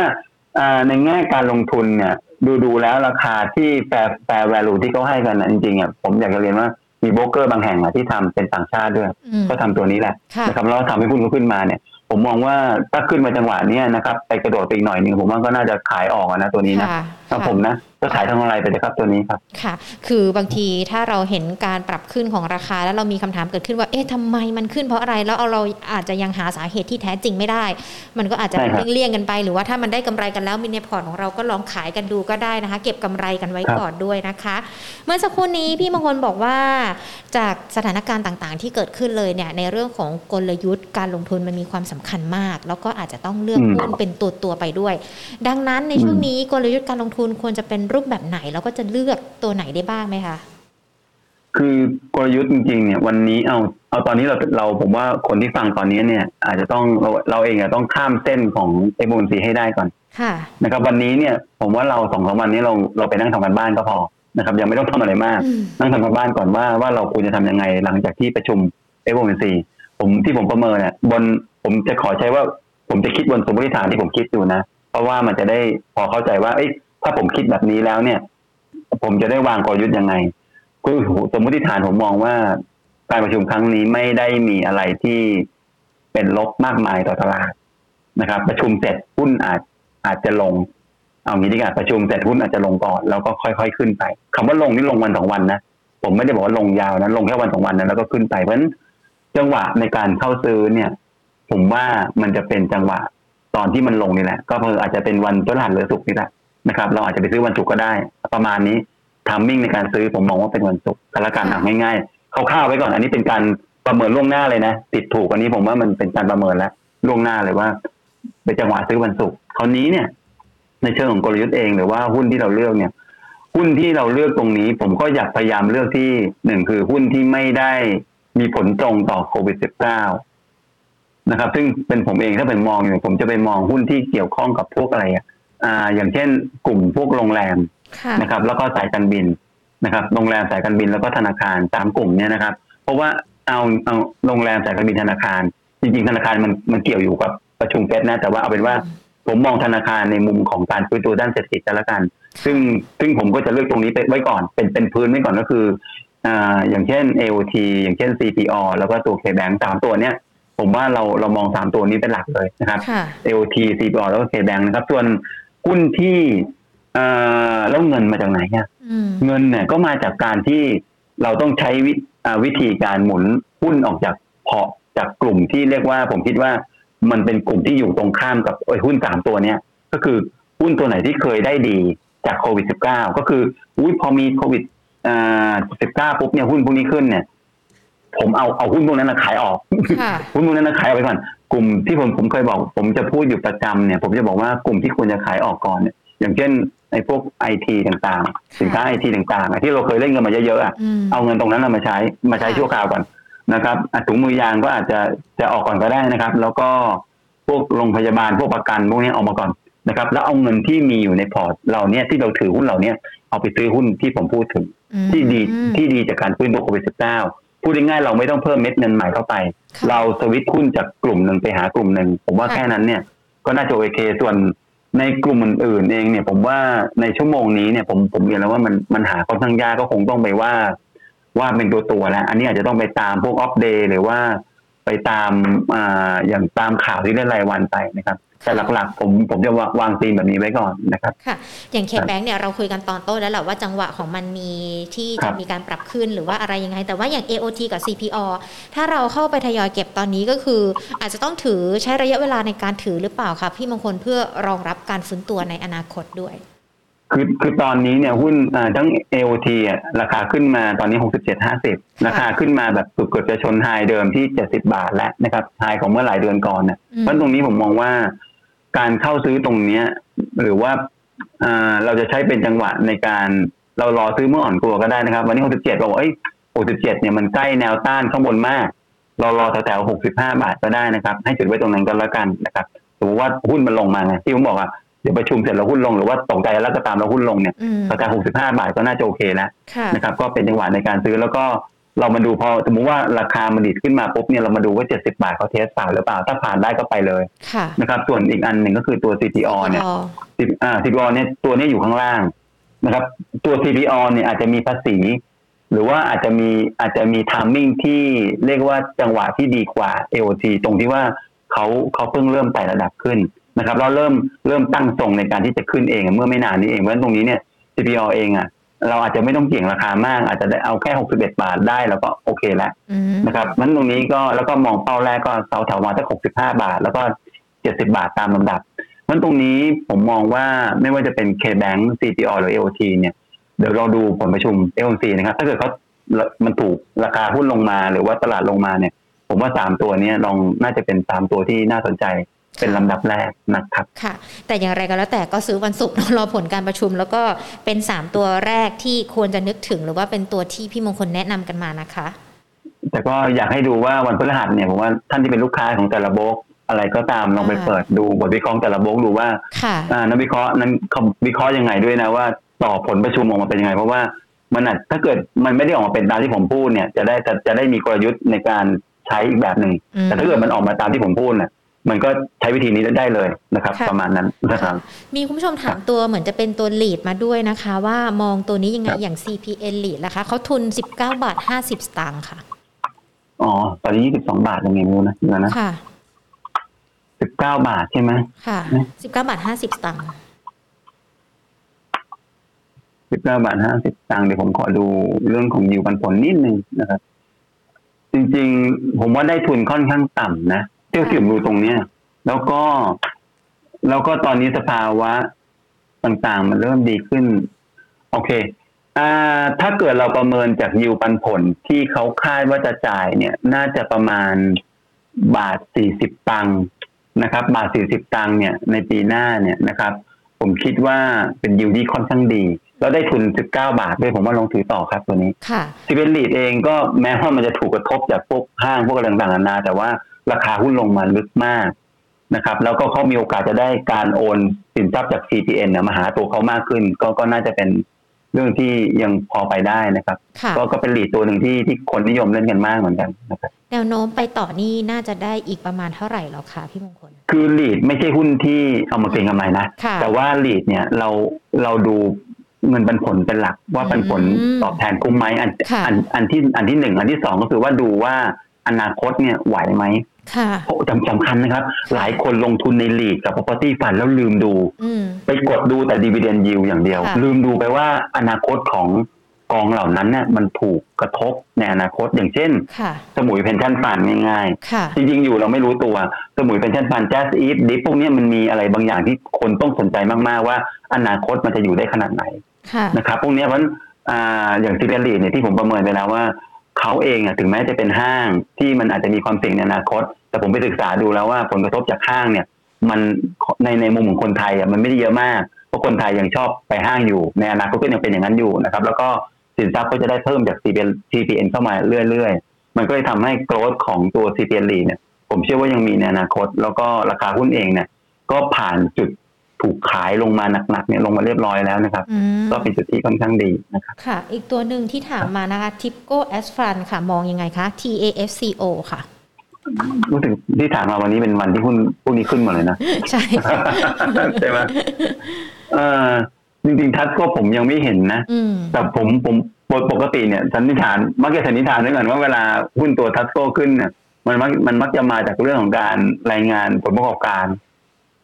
อ่าในแง่การลงทุนเนี่ย ดูดูแล้วราคาที่ fair fair value ที่เขาให้กันนะจริงๆอะผมอยากจะเรียนว่ามีโบรกเกอร์บางแห่งอะที่ทำเป็นต่างชาติด้วยอืมก็ทำตัวนี้แหละค่ะนะครับแล้วทำให้หุ้นเขาขึ้นมาเนี่ย ผมมองว่าถ้าขึ้นมาจังหวะเนี้ยนะครับ ไปกระโดดไปอีกหน่อยหนึงผมว่าก็น่าจะขายออกอะนะตัวนี้นะ ค่ะถ้าค่ะผมนะก็ขายทางอะไรไปเลยครับตัวนี้ครับ ค่ะ คือบางทีถ้าเราเห็นการปรับขึ้นของราคา แล้วเรามีคำถามเกิดขึ้นว่า เอ๊ะทำไมมันขึ้นเพราะอะไร แล้วเอาเราอาจจะยังหาสาเหตุที่แท้จริงไม่ได้ มันก็อาจจะใช่ครับเลี่ยงๆกันไป หรือว่าถ้ามันได้กำไรกันแล้วมีในพอร์ตของเราก็ลองขายกันดูก็ได้นะคะ เก็บกำไรกันไว้ครับก่อนด้วยนะคะ เมื่อสักครู่นี้พี่มงคลบอกว่า จากสถานการณ์ต่างๆ ที่เกิดขึ้นเลยเนี่ย ในเรื่องของกลยุทธ์การลงทุนมันมีความสำคัญมาก แล้วก็อาจจะต้องเลือกอืมหุ้นเป็นตัวตัวๆไปด้วย ดังนั้นในช่วงนี้กลยุทธ์การลงทุนควรจะเป็นรูปแบบไหน แล้วก็จะเลือกตัวไหนได้บ้างไหมคะ คือกลยุทธ์จริงๆ เนี่ยวันนี้เอาเอาตอนนี้เราเราผมว่าคนที่ฟังตอนนี้เนี่ย อาจจะต้องเราเราเองอะต้องข้ามเส้นของเอฟโซีให้ได้ก่อนค่ะนะครับ วันนี้เนี่ย ผมว่าเราสองสามวันนี้เราเราไปนั่งทำกันบ้านก็พอนะครับ ยังไม่ต้องทำอะไรมากอืมนั่งทำกันบ้านก่อนว่าว่าเราควรจะทำยังไงหลังจากที่ประชุม f o m c ผมที่ผมประเมินเนี่ยบนผมจะขอใช้ว่าผมจะคิดบนสมมติฐานที่ผมคิดอยู่นะ เพราะว่ามันจะได้พอเข้าใจว่าเอ้ย ถ้าผมคิดแบบนี้แล้วเนี่ย ผมจะได้วางกลยุทธ์ยังไงคือสมมติฐานผมมองว่าการประชุมครั้งนี้ไม่ได้มีอะไรที่เป็นลบมากมายต่อตลาดนะครับ ประชุมเสร็จหุ้นอาจอาจจะลง เอางี้ดีกว่าประชุมเสร็จหุ้นอาจจะลงก่อนแล้วก็ค่อยๆขึ้นไปคำว่าลงนี่ลงวันสองวันนะผมไม่ได้บอกว่าลงยาวนะลงแค่วันสองวันนะแล้วก็ขึ้นไปเพราะฉะนั้นจังหวะในการเข้าซื้อเนี่ย ผมว่ามันจะเป็นจังหวะตอนที่มันลงนี่แหละ ก็เพิ่อาจจะเป็นวันพฤหัสหรือศุกร์นี่แหละ นะครับ เราอาจจะไปซื้อวันศุกร์ก็ได้ ประมาณนี้ทามมิ่งในการซื้อผมมองว่าเป็นวันศุกร์ก็แล้วกันอะง่ายๆคร่าวๆไว้ก่อน อันนี้เป็นการประเมินล่วงหน้าเลยนะติดถูกอันนี้ผมว่ามันเป็นการประเมินแล้วล่วงหน้าเลยว่าเป็นจังหวะซื้อวันศุกร์คราวนี้เนี่ย ในเชิงของกลยุทธ์เองหรือว่าหุ้นที่เราเลือกเนี่ย หุ้นที่เราเลือกตรงนี้ ผมก็อยากพยายามเลือกที่หนึ่งคือหุ้นที่ไม่ได้มีผลตรงต่อโควิด -19 นะครับ ซึ่งเป็นผมเองถ้าเป็นมองอยู่ผมจะไปมองหุ้นที่เกี่ยวข้องกับพวกอะไรอะ อ่าอย่างเช่น กลุ่มพวกโรงแรมค่ะนะครับ แล้วก็สายการบินนะครับ โรงแรมสายการบินแล้วก็ธนาคารสามกลุ่มเนี่ยนะครับ เพราะว่าเอาเอาโรงแรมสายการบินธนาคาร จริง ๆ ธนาคารมันมันเกี่ยวอยู่กับประชุมเฟดนะ แต่ว่าเอาเป็นว่าผมมองธนาคารในมุมของการฟื้นตัวด้านเศรษฐกิจกันละกัน ซึ่งซึ่งผมก็จะเลือกตรงนี้ไปไว้ก่อน เป็นเป็นพื้นไว้ก่อนก็คืออ่าอย่างเช่น AOT อย่างเช่น CPO แล้วก็ตัว KBank สามตัวเนี้ยผมว่าเราเรามองสามตัวนี้เป็นหลักเลยนะครับค่ะ AOT CPO แล้วก็ KBank นะครับ ส่วน หุ้นที่อ่าแล้วเงินมาจากไหนเนี่ยอืมเงินเนี่ยก็มาจากการที่เราต้องใช้วิอ่าวิธีการหมุนหุ้นออกจากพอร์ตจากกลุ่มที่เรียกว่าผมคิดว่ามันเป็นกลุ่มที่อยู่ตรงข้ามกับไอ้หุ้นสามตัวเนี้ยก็คือหุ้นตัวไหนที่เคยได้ดีจากโควิด -19 ก็คืออุ้ยพอมีโควิดอ่า19ปุ๊บเนี่ยหุ้นพวกนี้ขึ้นเนี่ย ผมเอาเอาหุ้นพวกนั้นนะขายออกค่ะหุ้นพวกนั้นนะขายออกไปก่อน กลุ่มที่ผมผมเคยบอก ผมจะพูดอยู่ประจำเนี่ย ผมจะบอกว่ากลุ่มที่ควรจะขายออกก่อนเนี่ยอย่างเช่นไอ้พวกไอทีต่างๆ สินค้าไอทีต่างๆอะที่เราเคยเล่นเงินมาเยอะๆอะอืมเอาเงินตรงนั้นเอามาใช้มาใช้ค่ะชั่วคราวก่อนนะครับอะถุงมือยางก็อาจจะจะออกก่อนก็ได้นะครับ แล้วก็พวกโรงพยาบาลพวกประกันพวกนี้เอามาก่อนนะครับ แล้วเอาเงินที่มีอยู่ในพอร์ตเราเนี่ยที่เราถือหุ้นเราเนี่ยเอาไปซื้อหุ้นที่ผมพูดถึงอืมที่ดีที่ดีจากการฟื้นตัวโควิด -19 พูดง่ายๆเราไม่ต้องเพิ่มเม็ดเงินใหม่เข้าไปค่ะเราสวิตช์หุ้นจากกลุ่มหนึ่งไปหากลุ่มหนึ่งผมว่าค่ะแค่นั้นเนี่ย ก็น่าจะโอเคส่วนในกลุ่มอื่นๆเองเนี่ย ผมว่าในชั่วโมงนี้เนี่ยผมผมเรียนแล้วว่ามันมันหาค่อนข้างยากก็คงต้องไปว่าว่าเป็นตัวตัวๆแล้ว อันนี้อาจจะต้องไปตามพวกออฟเดย์หรือว่า ไปตามอ่าอย่างตามข่าวที่ได้รายวันไปนะครับแต่หลักๆ ผมผมจะวางวางธีมแบบนี้ไว้ก่อนนะครับค่ะ อย่างเคแบงเนี่ยเราคุยกันตอนต้นแล้วแหละว่าจังหวะของมันมีที่ครัจะบมีการปรับขึ้นหรือว่าอะไรยังไง แต่ว่าอย่าง AOT กับ CPO ถ้าเราเข้าไปทยอยเก็บตอนนี้ก็คือ อาจจะต้องถือใช้ระยะเวลาในการถือหรือเปล่าคะพี่มงคลเพื่อรองรับการฟื้นตัวในอนาคตด้วย คือคือตอนนี้เนี่ยหุ้นอ่าทั้ง AOT อะราคาขึ้นมาตอนนี้67.50ราคาขึ้นมาแบบเกือบจะชนไฮเดิมที่70บาทแล้วนะครับไฮของเมื่อหลายเดือนก่อนเนี่ยอืมเพราะตรงนี้ผมมองว่า การเข้าซื้อตรงเนี้ย หรือว่าอ่าเราจะใช้เป็นจังหวะในการเรารอซื้อเมื่ออ่อนตัวก็ได้นะครับ วันนี้หกสิบเจ็ดบอกว่าเอ้ยหกสิบเจ็ดเนี่ยมันใกล้แนวต้านข้างบนมาก เรารอแถวๆหกสิบห้าบาทก็ได้นะครับ ให้จุดไว้ตรงนั้นก็แล้วกันนะครับสมมติว่าหุ้นมันลงมาไงที่ผมบอกว่าเดี๋ยวประชุมเสร็จแล้วหุ้นลงหรือว่าตกใจแล้วก็ตามแล้วหุ้นลงเนี่ยอืมราคาหกสิบห้าบาทก็น่าจะโอเคแล้วค่ะนะครับ ก็เป็นจังหวะในการซื้อแล้วก็เรามาดูพอสมมติว่าราคามันดิดขึ้นมาปุ๊บเนี่ยเรามาดูว่าเจ็ดสิบาทเขาเทสผ่านหรือเปล่า ถ้าผ่านได้ก็ไปเลยค่ะนะครับส่วนอีกอันหนึ่งก็คือตัว CPO เนี่ยอ๋อ10อ่า CPO เนี่ยตัวเนี้อยู่ข้างล่างนะครับ ตัว CPO เนี่ยอาจจะมีภาษี หรือว่าอาจจะมีอาจจะมีทามมิ่งที่เรียกว่าจังหวะที่ดีกว่า AOT ตรงที่ว่าเขาเขาเพิ่งเริ่มไต่ระดับขึ้น นะครับเราเริ่มเริ่มตั้งทรงในการที่จะขึ้นเองเมื่อไม่นานนี้เองเพราะฉะนั้นตรงนี้เนี่ย CPO เองอะเราอาจจะไม่ต้องเกี่ยงราคามาก อาจจะได้เอาแค่ 61 บาทได้แล้วก็โอเคแล้วอืมนะครับนั้นตรงนี้ก็แล้วก็มองเป้าแรกก็เสาแถวมาสักหกสิบห้าบาท แล้วก็เจ็ดสิบาทตามลำดับนั้นตรงนี้ผมมองว่าไม่ว่าจะเป็น K-Bank CPO หรือ AOT เนี่ยเดี๋ยวเราดูผลประชุม AOT นะครับ ถ้าเกิดเขามันถูกราคาหุ้นลงมาหรือว่าตลาดลงมาเนี่ย ผมว่าสามตัวเนี้ลองน่าจะเป็นสามตัวที่น่าสนใจ เป็นลำดับแรกนะครับค่ะ แต่อย่างไรก็แล้วแต่ก็ซื้อวันศุกร์รอผลการประชุม แล้วก็เป็น 3 ตัวแรกที่ควรจะนึกถึง หรือว่าเป็นตัวที่พี่มงคลแนะนำกันมานะคะ แต่ก็อยากให้ดูว่าวันพฤหัสเนี่ยผมว่าท่านที่เป็นลูกค้าของแต่ละโบรกอะไรก็ตามลองไปอ่าเปิดดูบทวิเคราะห์ของแต่ละโบรกดูว่าค่ะอ่านักวิเคราะห์นั้นเขาวิเคราะห์ยังไงด้วยนะว่าต่อผลประชุมออกมาเป็นยังไง เพราะว่ามันอาจถ้าเกิดมันไม่ได้ออกมาเป็นตามที่ผมพูดเนี่ย จะได้จะจะได้มีกลยุทธ์ในการใช้อีกแบบหนึ่งอืมแต่ถ้าเกิดมันออกมาตามที่ผมพูดเนี่ย มันก็ใช้วิธีนี้ได้เลยนะครับค่ะประมาณนั้นนะครับ มีคุณผู้ชมถามตัวเหมือนจะเป็นตัวลีดมาด้วยนะคะ ว่ามองตัวนี้ยังไงครับอย่าง CPN ลีดนะคะเขาทุน 19 บาท 50 สตางค์ค่ะ อ๋อ ตอนนี้ยี่สิบสองบาทยังไงไม่รู้นะเดี๋ยวนะค่ะสิบเก้าบาทใช่ไหมค่ะอืม19 บาท 50 สตางค์สิบเก้าบาทห้าสิบตังค์เดี๋ยวผมขอดูเรื่องของยิวปันผลนิดนึงนะครับ จริง ๆ ผมว่าได้ทุนค่อนข้างต่ำนะเที่ยวสิบดูตรงเนี้ยแล้วก็ แล้วก็ตอนนี้สภาวะต่างๆ มันเริ่มดีขึ้น โอเค อ่า ถ้าเกิดเราประเมินจากยิวปันผลที่เขาคาดว่าจะจ่ายเนี่ย น่าจะประมาณบาทสี่สิบตังค์นะครับ บาทสี่สิบตังค์เนี่ย ในปีหน้าเนี่ยนะครับ ผมคิดว่าเป็นยิวที่ค่อนข้างดีแล้วได้ทุน 19 บาทด้วยผมว่าลงถือต่อครับตัวนี้ ค่ะซีเวนลีดเองก็แม้ว่ามันจะถูกกระทบจากพวกห้างพวกอะไรต่างๆนานาแต่ว่า ราคาหุ้นลงมาลึกมากนะครับ แล้วก็เขามีโอกาสจะได้การโอนสินทรัพย์จาก CPN เนี่ยมาหาตัวเขามากขึ้น ก็ก็น่าจะเป็นเรื่องที่ยังพอไปได้นะครับค่ะก็ก็เป็นลีดตัวหนึ่งที่ที่คนนิยมเล่นกันมากเหมือนกันนะครับแนวโน้มไปต่อนี่น่าจะได้อีกประมาณเท่าไหร่หรอคะพี่มงคล คือลีดไม่ใช่หุ้นที่เอามาเก็งกำไรนะค่ะแต่ว่าลีดเนี่ยเราเราดูเงินปันผลเป็นหลักว่าปันผลอืมตอบแทนคุ้มไหมอันค่ะอันอันที่อันที่หนึ่งอันที่สองก็คือว่าดูว่าอนาคตเนี่ยไหวไหมค่ะโอ้ จำสำคัญนะครับ หลายคนลงทุนในลีดกับ property fund แล้วลืมดูอืมไปกดดูแต่ dividend yield อย่างเดียวค่ะลืมดูไปว่าอนาคตของกองเหล่านั้นเนี่ยมันถูกกระทบในอนาคตอย่างเช่นค่ะสมุยเพนชั่นฟันง่ายค่ะๆจริง ๆ อยู่เราไม่รู้ตัว สมุยเพนชั่นฟัน just eat dip พวกเนี้ยมันมีอะไรบางอย่างที่คนต้องสนใจมากๆว่า อนาคตมันจะอยู่ได้ขนาดไหนค่ะนะครับพวกเนี้ยเพราะฉะนั้นอ่าอย่างซีเรียเนี่ยที่ผมประเมินไปแล้วว่าเขาเองอะถึงแม้จะเป็นห้างที่มันอาจจะมีความเสี่ยงในอนาคต แต่ผมไปศึกษาดูแล้วว่าผลกระทบจากห้างเนี่ย มันในในมุมของคนไทยอะมันไม่ได้เยอะมากเพราะคนไทยยังชอบไปห้างอยู่ ในอนาคตก็ยังเป็นอย่างนั้นอยู่นะครับ แล้วก็สินทรัพย์ก็จะได้เพิ่มจาก CPN CPN เข้ามาเรื่อยๆ มันก็เลยทำให้โกรธของตัว CPN ลีเนี่ย ผมเชื่อว่ายังมีในอนาคต แล้วก็ราคาหุ้นเองเนี่ย ก็ผ่านจุดถูกขายลงมาหนักๆเนี่ยลงมาเรียบร้อยแล้วนะครับอืมก็เป็นจุดที่ค่อนข้างดีนะครับ ค่ะ อีกตัวหนึ่งที่ถามมานะคะ Tipco a s f r a n ค่ะ มองยังไงคะ TAFCO ค่ะ รู้สึกที่ถามมาวันนี้เป็นวันที่หุ้นพวกนี้ขึ้นหมดเลยนะ ใช่ใช่ไหมเออจริงๆทัศก็ผมยังไม่เห็นนะอืมแต่ผมผมปกติเนี่ยสันนิษฐานมักจะสันนิษฐานด้วยกันว่าเวลาหุ้นตัวทัสโก้ขึ้นเนี่ยมันมักมันมักจะมาจากเรื่องของการรายงานผลประกอบการ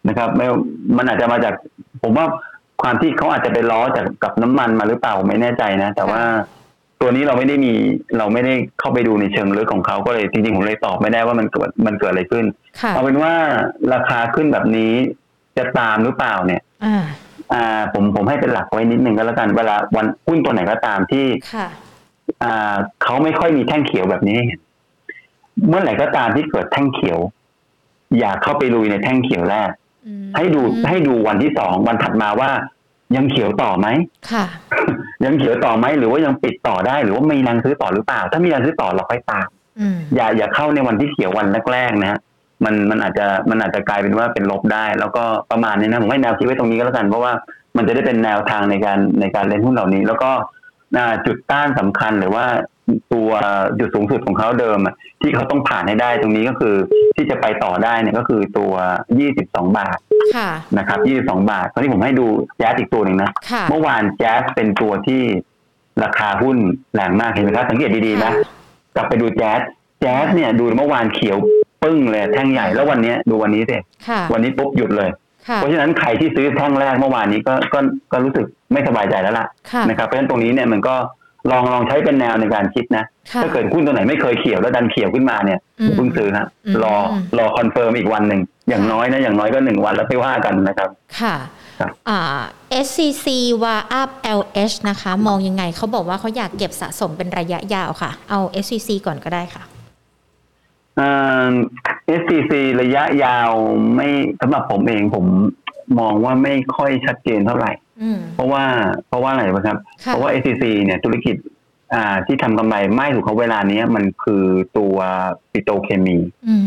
นะครับไม่มันอาจจะมาจาก ผมว่าความที่เขาอาจจะไปล้อจากกับน้ำมันมาหรือเปล่าผมไม่แน่ใจนะ แต่ว่า ตัวนี้เราไม่ได้มีเราไม่ได้เข้าไปดูในเชิงลึกของเขาก็เลยจริงๆผมเลยตอบไม่ได้ว่ามันเกิดมันเกิดอะไรขึ้นค่ะเอาเป็นว่าราคาขึ้นแบบนี้จะตามหรือเปล่าเนี่ยอ่าอ่า ผมผมให้เป็นหลักไว้นิดนึงก็แล้วกันเวลาวันหุ้นตัวไหนก็ตามที่ค่ะอ่าเขาไม่ค่อยมีแท่งเขียวแบบนี้ให้เห็นเมื่อไหร่ก็ตามที่เกิดแท่งเขียว อย่าเข้าไปลุยในแท่งเขียวแรกอืมให้ดูให้ดูวันที่สองวันถัดมาว่ายังเขียวต่อไหมค่ะ ยังเขียวต่อไหมหรือว่ายังปิดต่อได้ หรือว่ามีแรงซื้อต่อหรือเปล่า ถ้ามีแรงซื้อต่อเราค่อยตามอืมอย่าอย่าเข้าในวันที่เขียววันแรกๆนะฮะมันมันอาจจะมันอาจจะกลายเป็นว่าเป็นลบได้ แล้วก็ประมาณนี้นะผมให้แนวคิดไว้ตรงนี้ก็แล้วกันเพราะว่ามันจะได้เป็นแนวทางในการในการเล่นหุ้นเหล่านี้ แล้วก็อ่าจุดต้านสำคัญหรือว่า ตัวจุดสูงสุดของเขาเดิมอะที่เขาต้องผ่านให้ได้ตรงนี้ก็คือ ที่จะไปต่อได้เนี่ยก็คือตัว 22 บาทค่ะนะครับ 22 บาทตอนนี้ผมให้ดูแจ๊สอีกตัวหนึ่งนะค่ะเมื่อวานแจ๊สเป็นตัวที่ราคาหุ้นแรงมากเห็นไหมครับสังเกตดีๆนะกลับไปดูแจ๊สแจ๊สเนี่ยดูเมื่อวานเขียวปึ้งเลยแท่งใหญ่แล้ววันเนี้ยดูวันนี้สิค่ะวันนี้ปุ๊บหยุดเลยค่ะเพราะฉะนั้นใครที่ซื้อแท่งแรกเมื่อวานนี้ก็ก็ก็รู้สึกไม่สบายใจแล้วล่ะค่ะนะครับเพราะฉะนั้นตรงนี้เนี่ยมันก็ ลองลองใช้เป็นแนวในการคิดนะค่ะถ้าเกิดหุ้นตัวไหนไม่เคยเขียวแล้วดันเขียวขึ้นมาเนี่ยอืมอย่าเพิ่งซื้อฮะอืมรอรอ confirm อีกวันหนึ่งอย่างน้อยนะอย่างน้อยก็หนึ่งวันแล้วไปว่ากันนะครับ ค่ะครับอ่า SCC WHAUP LH นะคะ มองยังไงเขาบอกว่าเขาอยากเก็บสะสมเป็นระยะยาวค่ะ เอา SCC ก่อนก็ได้ค่ะอ่า SCC ระยะยาวไม่สำหรับผมเองผมมองว่าไม่ค่อยชัดเจนเท่าไหร่อืม เพราะว่าเพราะว่าอะไรวะครับค่ะเพราะว่า SCC เนี่ยธุรกิจอ่าที่ทำกำไรให้พวกเขาเวลานี้มันคือตัวปิโตรเคมีอืม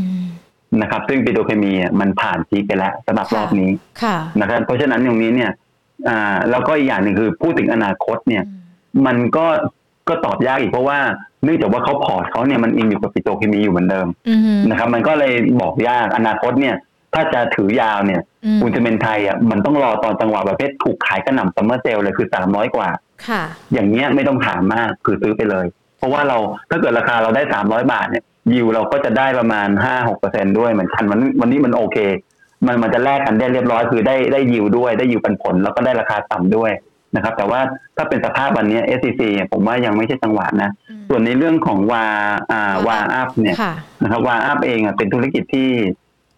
นะครับ ซึ่งปิโตรเคมีอะมันผ่าน peak ไปแล้วสำหรับค่ะรอบนี้ค่ะนะครับ เพราะฉะนั้นตรงนี้เนี่ย อ่า แล้วก็อีกอย่างหนึ่งคือพูดถึงอนาคตเนี่ย มันก็ก็ตอบยากอีกเพราะว่าเนื่องจากว่าเขา port เขาเนี่ยมันอิงอยู่กับปิโตรเคมีอยู่เหมือนเดิมอืมนะครับ มันก็เลยบอกยากอนาคตเนี่ย ถ้าจะถือยาวเนี่ยอืมปูนซีเมนต์ไทยอะมันต้องรอตอนจังหวะประเภทถูกขายกระหน่ำซัมเมอร์เซลเลยคือสามร้อยกว่า ค่ะ อย่างเงี้ยไม่ต้องถามมากคือซื้อไปเลย เพราะว่าเราถ้าเกิดราคาเราได้สามร้อยบาทเนี่ยยิวเราก็จะได้ประมาณห้าหกเปอร์เซ็นด้วยเหมือนกันวันวันนี้มันโอเค มันมันจะแลกกันได้เรียบร้อยคือได้ได้ยิวด้วยได้ยิวปันผลแล้วก็ได้ราคาต่ำด้วยนะครับ แต่ว่าถ้าเป็นสภาพวันนี้ SCC เนี่ยผมว่ายังไม่ใช่จังหวะนะอืมส่วนในเรื่องของวาอ่าวาอัพเนี่ยค่ะนะครับวาอัพเองอะเป็นธุรกิจที่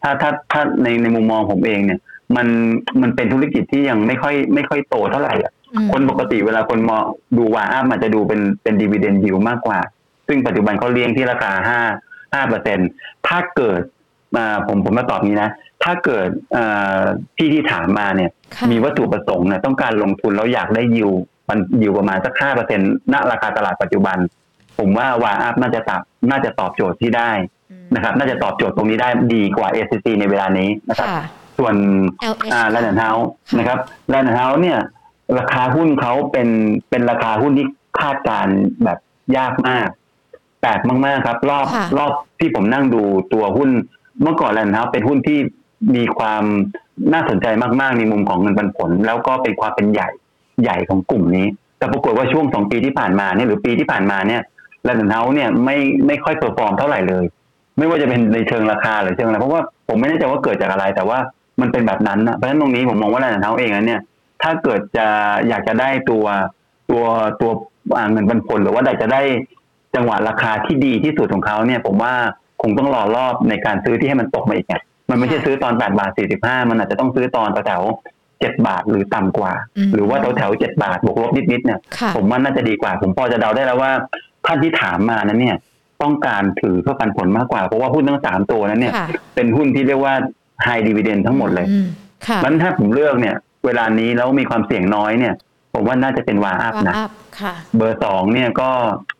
ถ้าถ้าถ้าในในมุมมองผมเองเนี่ย มันมันเป็นธุรกิจที่ยังไม่ค่อยไม่ค่อยโตเท่าไหร่อะอืมคนปกติเวลาคนมองดูวาอัพอาจจะดูเป็นเป็นดีเวเดนยิวมากกว่า ซึ่งปัจจุบันเขาเลี้ยงที่ราคาห้าห้าเปอร์เซ็นถ้าเกิดอ่าผมผมมาตอบนี้นะ ถ้าเกิดอ่าพี่ที่ถามมาเนี่ยค่ะมีวัตถุประสงค์เนี่ยต้องการลงทุนแล้วอยากได้ยิวมันยิวประมาณสักห้าเปอร์เซ็นณราคาตลาดปัจจุบัน ผมว่า WHAUP น่าจะตอบน่าจะตอบโจทย์ที่ได้อืม นะครับ น่าจะตอบโจทย์ตรงนี้ได้ดีกว่า SCC ในเวลานี้นะครับค่ะส่วน LH อ่าแลนด์เฮาส์ค่ะนะครับแลนด์เฮาส์เนี่ย ราคาหุ้นเขาเป็นเป็นราคาหุ้นที่คาดการณ์แบบยากมากแปลกมาก ๆ ครับ รอบค่ะรอบที่ผมนั่งดูตัวหุ้น เมื่อก่อนแลนด์เฮาส์เป็นหุ้นที่มีความน่าสนใจมาก ๆ ในมุมของเงินปันผล แล้วก็เป็นความเป็นใหญ่ใหญ่ของกลุ่มนี้ แต่ปรากฏว่าช่วงสองปีที่ผ่านมาเนี่ยหรือปีที่ผ่านมาเนี่ยแลนด์เฮาส์เนี่ยไม่ไม่ค่อย perform เท่าไหร่เลย ไม่ว่าจะเป็นในเชิงราคาหรือเชิงอะไรเพราะว่าผมไม่แน่ใจว่าเกิดจากอะไร แต่ว่ามันเป็นแบบนั้นนะเพราะฉะนั้นตรงนี้ผมมองว่าแลนด์เฮาส์เองนะเนี่ยถ้าเกิดจะอยากจะได้ตัวตัวตัวอ่าเงินปันผลหรือว่าอยากจะได้จังหวะราคาที่ดีที่สุดของเขาเนี่ย ผมว่าคงต้องรอรอบในการซื้อที่ให้มันตกมาอีกไงมันไม่ใช่ซื้อตอนแปดบาทสี่สิบห้ามันอาจจะต้องซื้อตอนแถวเจ็ดบาทหรือต่ำกว่าอืมหรือว่าแถวแถวเจ็ดบาทบวกลบนิดๆเนี่ยค่ะผมว่าน่าจะดีกว่า ผมพอจะเดาได้แล้วว่าท่านที่ถามมานั้นเนี่ย ต้องการถือเพื่อปันผลมากกว่า เพราะว่าหุ้นทั้งสามตัวนั้นเนี่ยค่ะเป็นหุ้นที่เรียกว่า high dividend ทั้งหมดเลยอืมค่ะนั้นถ้าผมเลือกเนี่ย เวลานี้แล้วมีความเสี่ยงน้อยเนี่ย ผมว่าน่าจะเป็นวาอัพวานะอัพค่ะเบอร์สองเนี่ยก็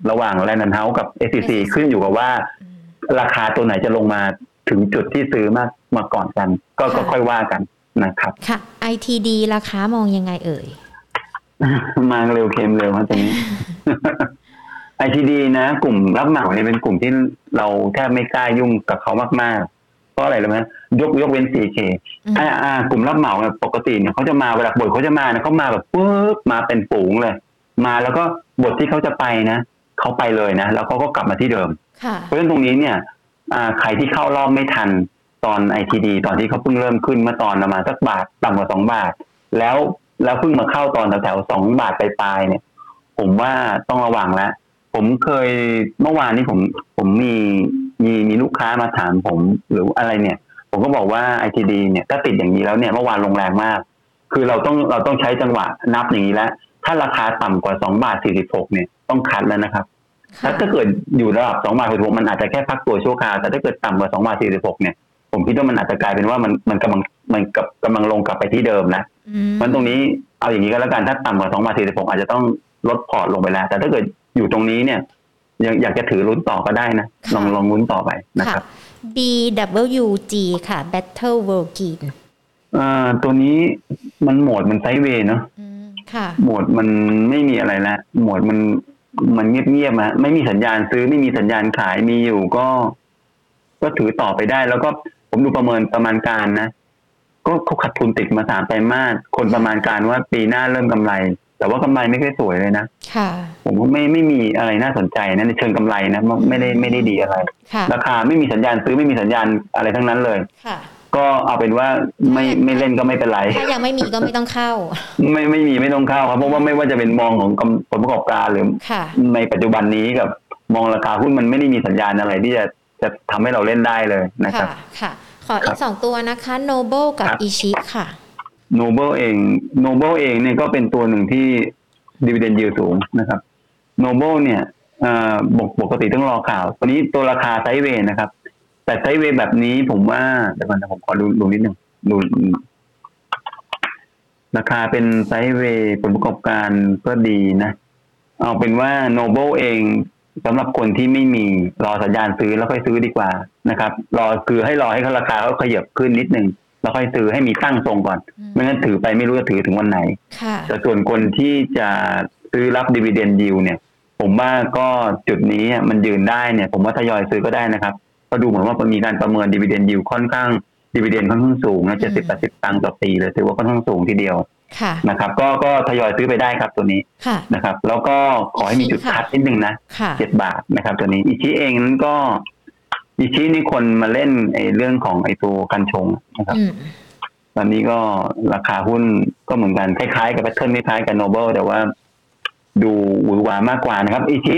ระหว่างแลนด์เฮาส์กับ SCC ขึ้นอยู่กับว่าอืมราคาตัวไหนจะลงมาถึงจุดที่ซื้อมากมาก่อนกัน ก็ก็ค่ะค่อยว่ากันนะครับ ค่ะ ITD ราคามองยังไงเอ่ย มาเร็วเค็มเร็วครับตรงนี้ ไอทีดีนะ กลุ่มรับเหมาเนี่ยเป็นกลุ่มที่เราแทบไม่กล้ายุ่งกับเขามากๆเพราะอะไรรู้ไหมยกยกเว้น CK อืมอ่าอ่ากลุ่มรับเหมาเนี่ยปกติเนี่ยเขาจะมาเวลาบทเขาจะมาเนี่ยเขามาแบบปุ๊บมาเป็นฝูงเลย มาแล้วก็บทที่เขาจะไปนะเขาไปเลยนะแล้วเขาก็กลับมาที่เดิมค่ะเพราะฉะนั้นตรงนี้เนี่ย อ่าใครที่เข้ารอบไม่ทันตอนไอทีดีตอนที่เขาเพิ่งเริ่มขึ้นเมื่อตอนประมาณสักบาทต่ำกว่าสองบาท แล้วแล้วเพิ่งมาเข้าตอนแถวๆสองบาทปลายๆเนี่ย ผมว่าต้องระวังแล้ว ผมเคยเมื่อวานนี้ผม ผมมีมีมีลูกค้ามาถามผม หรืออะไรเนี่ย ผมก็บอกว่าไอทีดีเนี่ยถ้าติดอย่างนี้แล้วเนี่ยเมื่อวานลงแรงมาก คือเราต้องเราต้องใช้จังหวะนับอย่างนี้แล้วถ้าราคาต่ำกว่าสองบาทสี่สิบหกเนี่ยต้องคัดแล้วนะครับค่ะถ้าเกิดอยู่ระดับสองบาทหกมันอาจจะแค่พักตัวชั่วคราวแต่ถ้าเกิดต่ำกว่าสองบาทสี่สิบหกเนี่ยผมคิดว่ามันอาจจะกลายเป็นว่ามันมันกำลังมันกับกำลังลงกลับไปที่เดิมนะอืมมันตรงนี้เอาอย่างนี้ก็แล้วกันถ้าต่ำกว่าสองบาทสี่สิบหกอาจจะต้องลดพอร์ตลงไปแล้ว แต่ถ้าเกิด อยู่ตรงนี้เนี่ยยังอยากจะถือลุ้นต่อก็ได้นะ ลองลองลุ้นต่อไปนะครับ BWG ค่ะ Battle World g e n อ่าตัวนี้มันโหมดมันไซด์เวย์เนาะค่ะ โหมดมันไม่มีอะไรละโหมดมันมันเงียบๆอะไม่มีสัญญาณซื้อไม่มีสัญญาณขายมีอยู่ก็ ก็ถือต่อไปได้ แล้วก็ผมดูประเมินประมาณการนะ ก็เขาขาดทุนติดมาสามไตรมาสคนประมาณการว่าปีหน้าเริ่มกำไร แต่ว่ากำไรไม่ค่อยสวยเลยนะค่ะผมว่าไม่ไม่มีอะไรน่าสนใจนะในเชิงกำไรนะไม่ได้ไม่ได้ดีอะไรค่ะราคาไม่มีสัญญาณซื้อไม่มีสัญญาณอะไรทั้งนั้นเลยค่ะก็เอาเป็นว่าไม่ไม่เล่นก็ไม่เป็นไรถ้ายังไม่มีก็ไม่ต้องเข้า ไม่ไม่มีไม่ต้องเข้าครับเพราะว่าไม่ว่าจะเป็นมองของกำผลประกอบการหรือค่ะในปัจจุบันนี้กับมองราคาหุ้นมันไม่ได้มีสัญญาณอะไรที่จะจะทำให้เราเล่นได้เลยนะครัค่ะบค่ะ ขออีครับสองตัวนะคะ Noble กับครับอิชิค่ะ โนเบิลเองโนเบิลเองเนี่ยก็เป็นตัวหนึ่งที่ดีเวเดนยิวสูงนะครับโนเบิลเนี่ยเอ่อปกปกติต้องรอข่าวตัวนี้ตัวราคา sideway นะครับ แต่ sideway แบบนี้ผมว่าเดี๋ยวก่อนผมขอดูดูนิดหนึ่งดูราคาเป็น sideway ผลประกอบการก็ดีนะ เอาเป็นว่าโนเบิลเองสำหรับคนที่ไม่มีรอสัญญาณซื้อแล้วค่อยซื้อดีกว่านะครับ รอคือให้รอให้ราคาเขาขยับขึ้นนิดหนึ่ง แล้วค่อยซื้อให้มีตั้งทรงก่อนอืมไม่งั้นถือไปไม่รู้จะถือถึงวันไหนค่ะแต่ส่วนคนที่จะซื้อรับดีเวเดนยิวเนี่ย ผมว่าก็จุดนี้มันยืนได้เนี่ย ผมว่าทยอยซื้อก็ได้นะครับ ก็ดูเหมือนว่ามันมีการประเมิน dividend yield ค่อนข้าง dividend ค่อนข้างสูงนะเจ็ดสิบแปดสิบตังค์ต่อปีเลยถือว่าค่อนข้างสูงทีเดียวค่ะนะครับ ก็ก็ทยอยซื้อไปได้ครับตัวนี้ค่ะนะครับ แล้วก็ขอให้มีจุด cut นิดนึงนะค่ะเจ็ดบาทนะครับ ตัวนี้อิชิเองนั้นก็ อิชินี่คนมาเล่นไอ้เรื่องของไอ้ตัวกันชงนะครับอืมตอนนี้ก็ราคาหุ้นก็เหมือนกันคล้ายๆกับแพทเทิร์นคล้ายๆกับโนเบิลแต่ว่า ดูหวือหวามากกว่านะครับอิชิ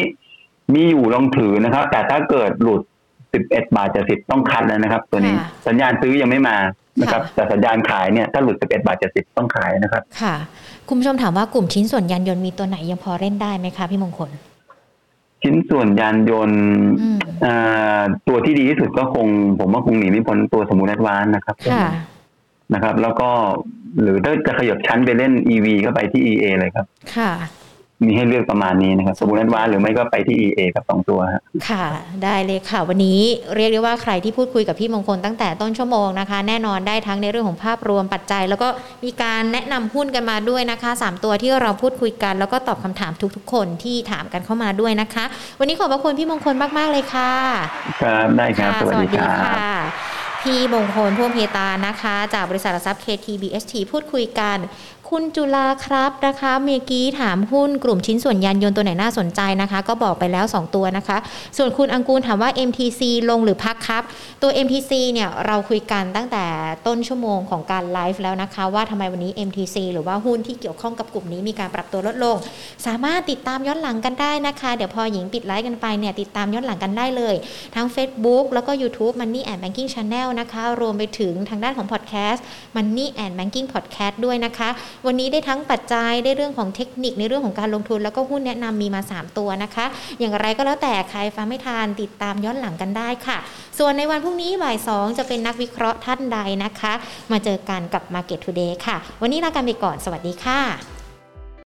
มีอยู่ลองถือนะครับ แต่ถ้าเกิดหลุด11บาทจะสิบต้องคัดแล้วนะครับ ตัวนี้ค่ะสัญญาณซื้อยังไม่มานะครับค่ะแต่สัญญาณขายเนี่ยถ้าหลุด11บาทจะสิบต้องขายนะครับ ค่ะ คุณผู้ชมถามว่ากลุ่มชิ้นส่วนยานยนต์มีตัวไหนยังพอเล่นได้ไหมคะพี่มงคล ชิ้นส่วนยานยนต์อืมอ่าตัวที่ดีที่สุดก็คง ผมว่าคงหนีไม่พ้นตัวสมุนแอดวานนะครับค่ะนะครับ แล้วก็หรือถ้าจะขยับชั้นไปเล่น EV ก็ไปที่ EA เลยครับ ค่ะ มีให้เลือกประมาณนี้นะครับสมุนแอดวานหรือไม่ก็ไปที่ EA กับสองตัวฮะค่ะ ได้เลยค่ะ วันนี้เรียกได้ว่าใครที่พูดคุยกับพี่มงคลตั้งแต่ต้นชั่วโมงนะคะ แน่นอนได้ทั้งในเรื่องของภาพรวมปัจจัย แล้วก็มีการแนะนำหุ้นกันมาด้วยนะคะสามตัวที่เราพูดคุยกัน แล้วก็ตอบคำถามทุกๆ คนที่ถามกันเข้ามาด้วยนะคะ วันนี้ขอบพระคุณพี่มงคลมากๆเลยค่ะครับได้ครับค่ะสวัสดีครับค่ะพี่มงคลพ่วงเพตานะคะ จากบริษัทหลักทรัพย์ KTBST พูดคุยกัน คุณจุลาครับนะคะเมื่อกี้ถามหุ้นกลุ่มชิ้นส่วนยานยนต์ตัวไหนน่าสนใจนะคะ ก็บอกไปแล้ว 2 ตัวนะคะ ส่วนคุณอังกูลถามว่า MTC ลงหรือพักครับ ตัว MTC เนี่ยเราคุยกันตั้งแต่ต้นชั่วโมงของการไลฟ์แล้วนะคะ ว่าทำไมวันนี้ MTC หรือว่าหุ้นที่เกี่ยวข้องกับกลุ่มนี้มีการปรับตัวลดลง สามารถติดตามย้อนหลังกันได้นะคะ เดี๋ยวพอหญิงปิดไลฟ์กันไปเนี่ยติดตามย้อนหลังกันได้เลย ทั้ง Facebook แล้วก็ YouTube Money and Banking Channel นะคะ รวมไปถึงทางด้านของ Podcast Money and Banking Podcast ด้วยนะคะวันนี้ได้ทั้งปัจจัยได้เรื่องของเทคนิคในเรื่องของการลงทุน แล้วก็หุ้นแนะนำมีมา 3 ตัวนะคะ อย่างไรก็แล้วแต่ใครฟังไม่ทันติดตามย้อนหลังกันได้ค่ะ ส่วนในวันพรุ่งนี้บ่าย 2 จะเป็นนักวิเคราะห์ท่านใดนะคะ มาเจอกันกับ Market Today ค่ะ วันนี้ลากันไปก่อนสวัสดีค่ะ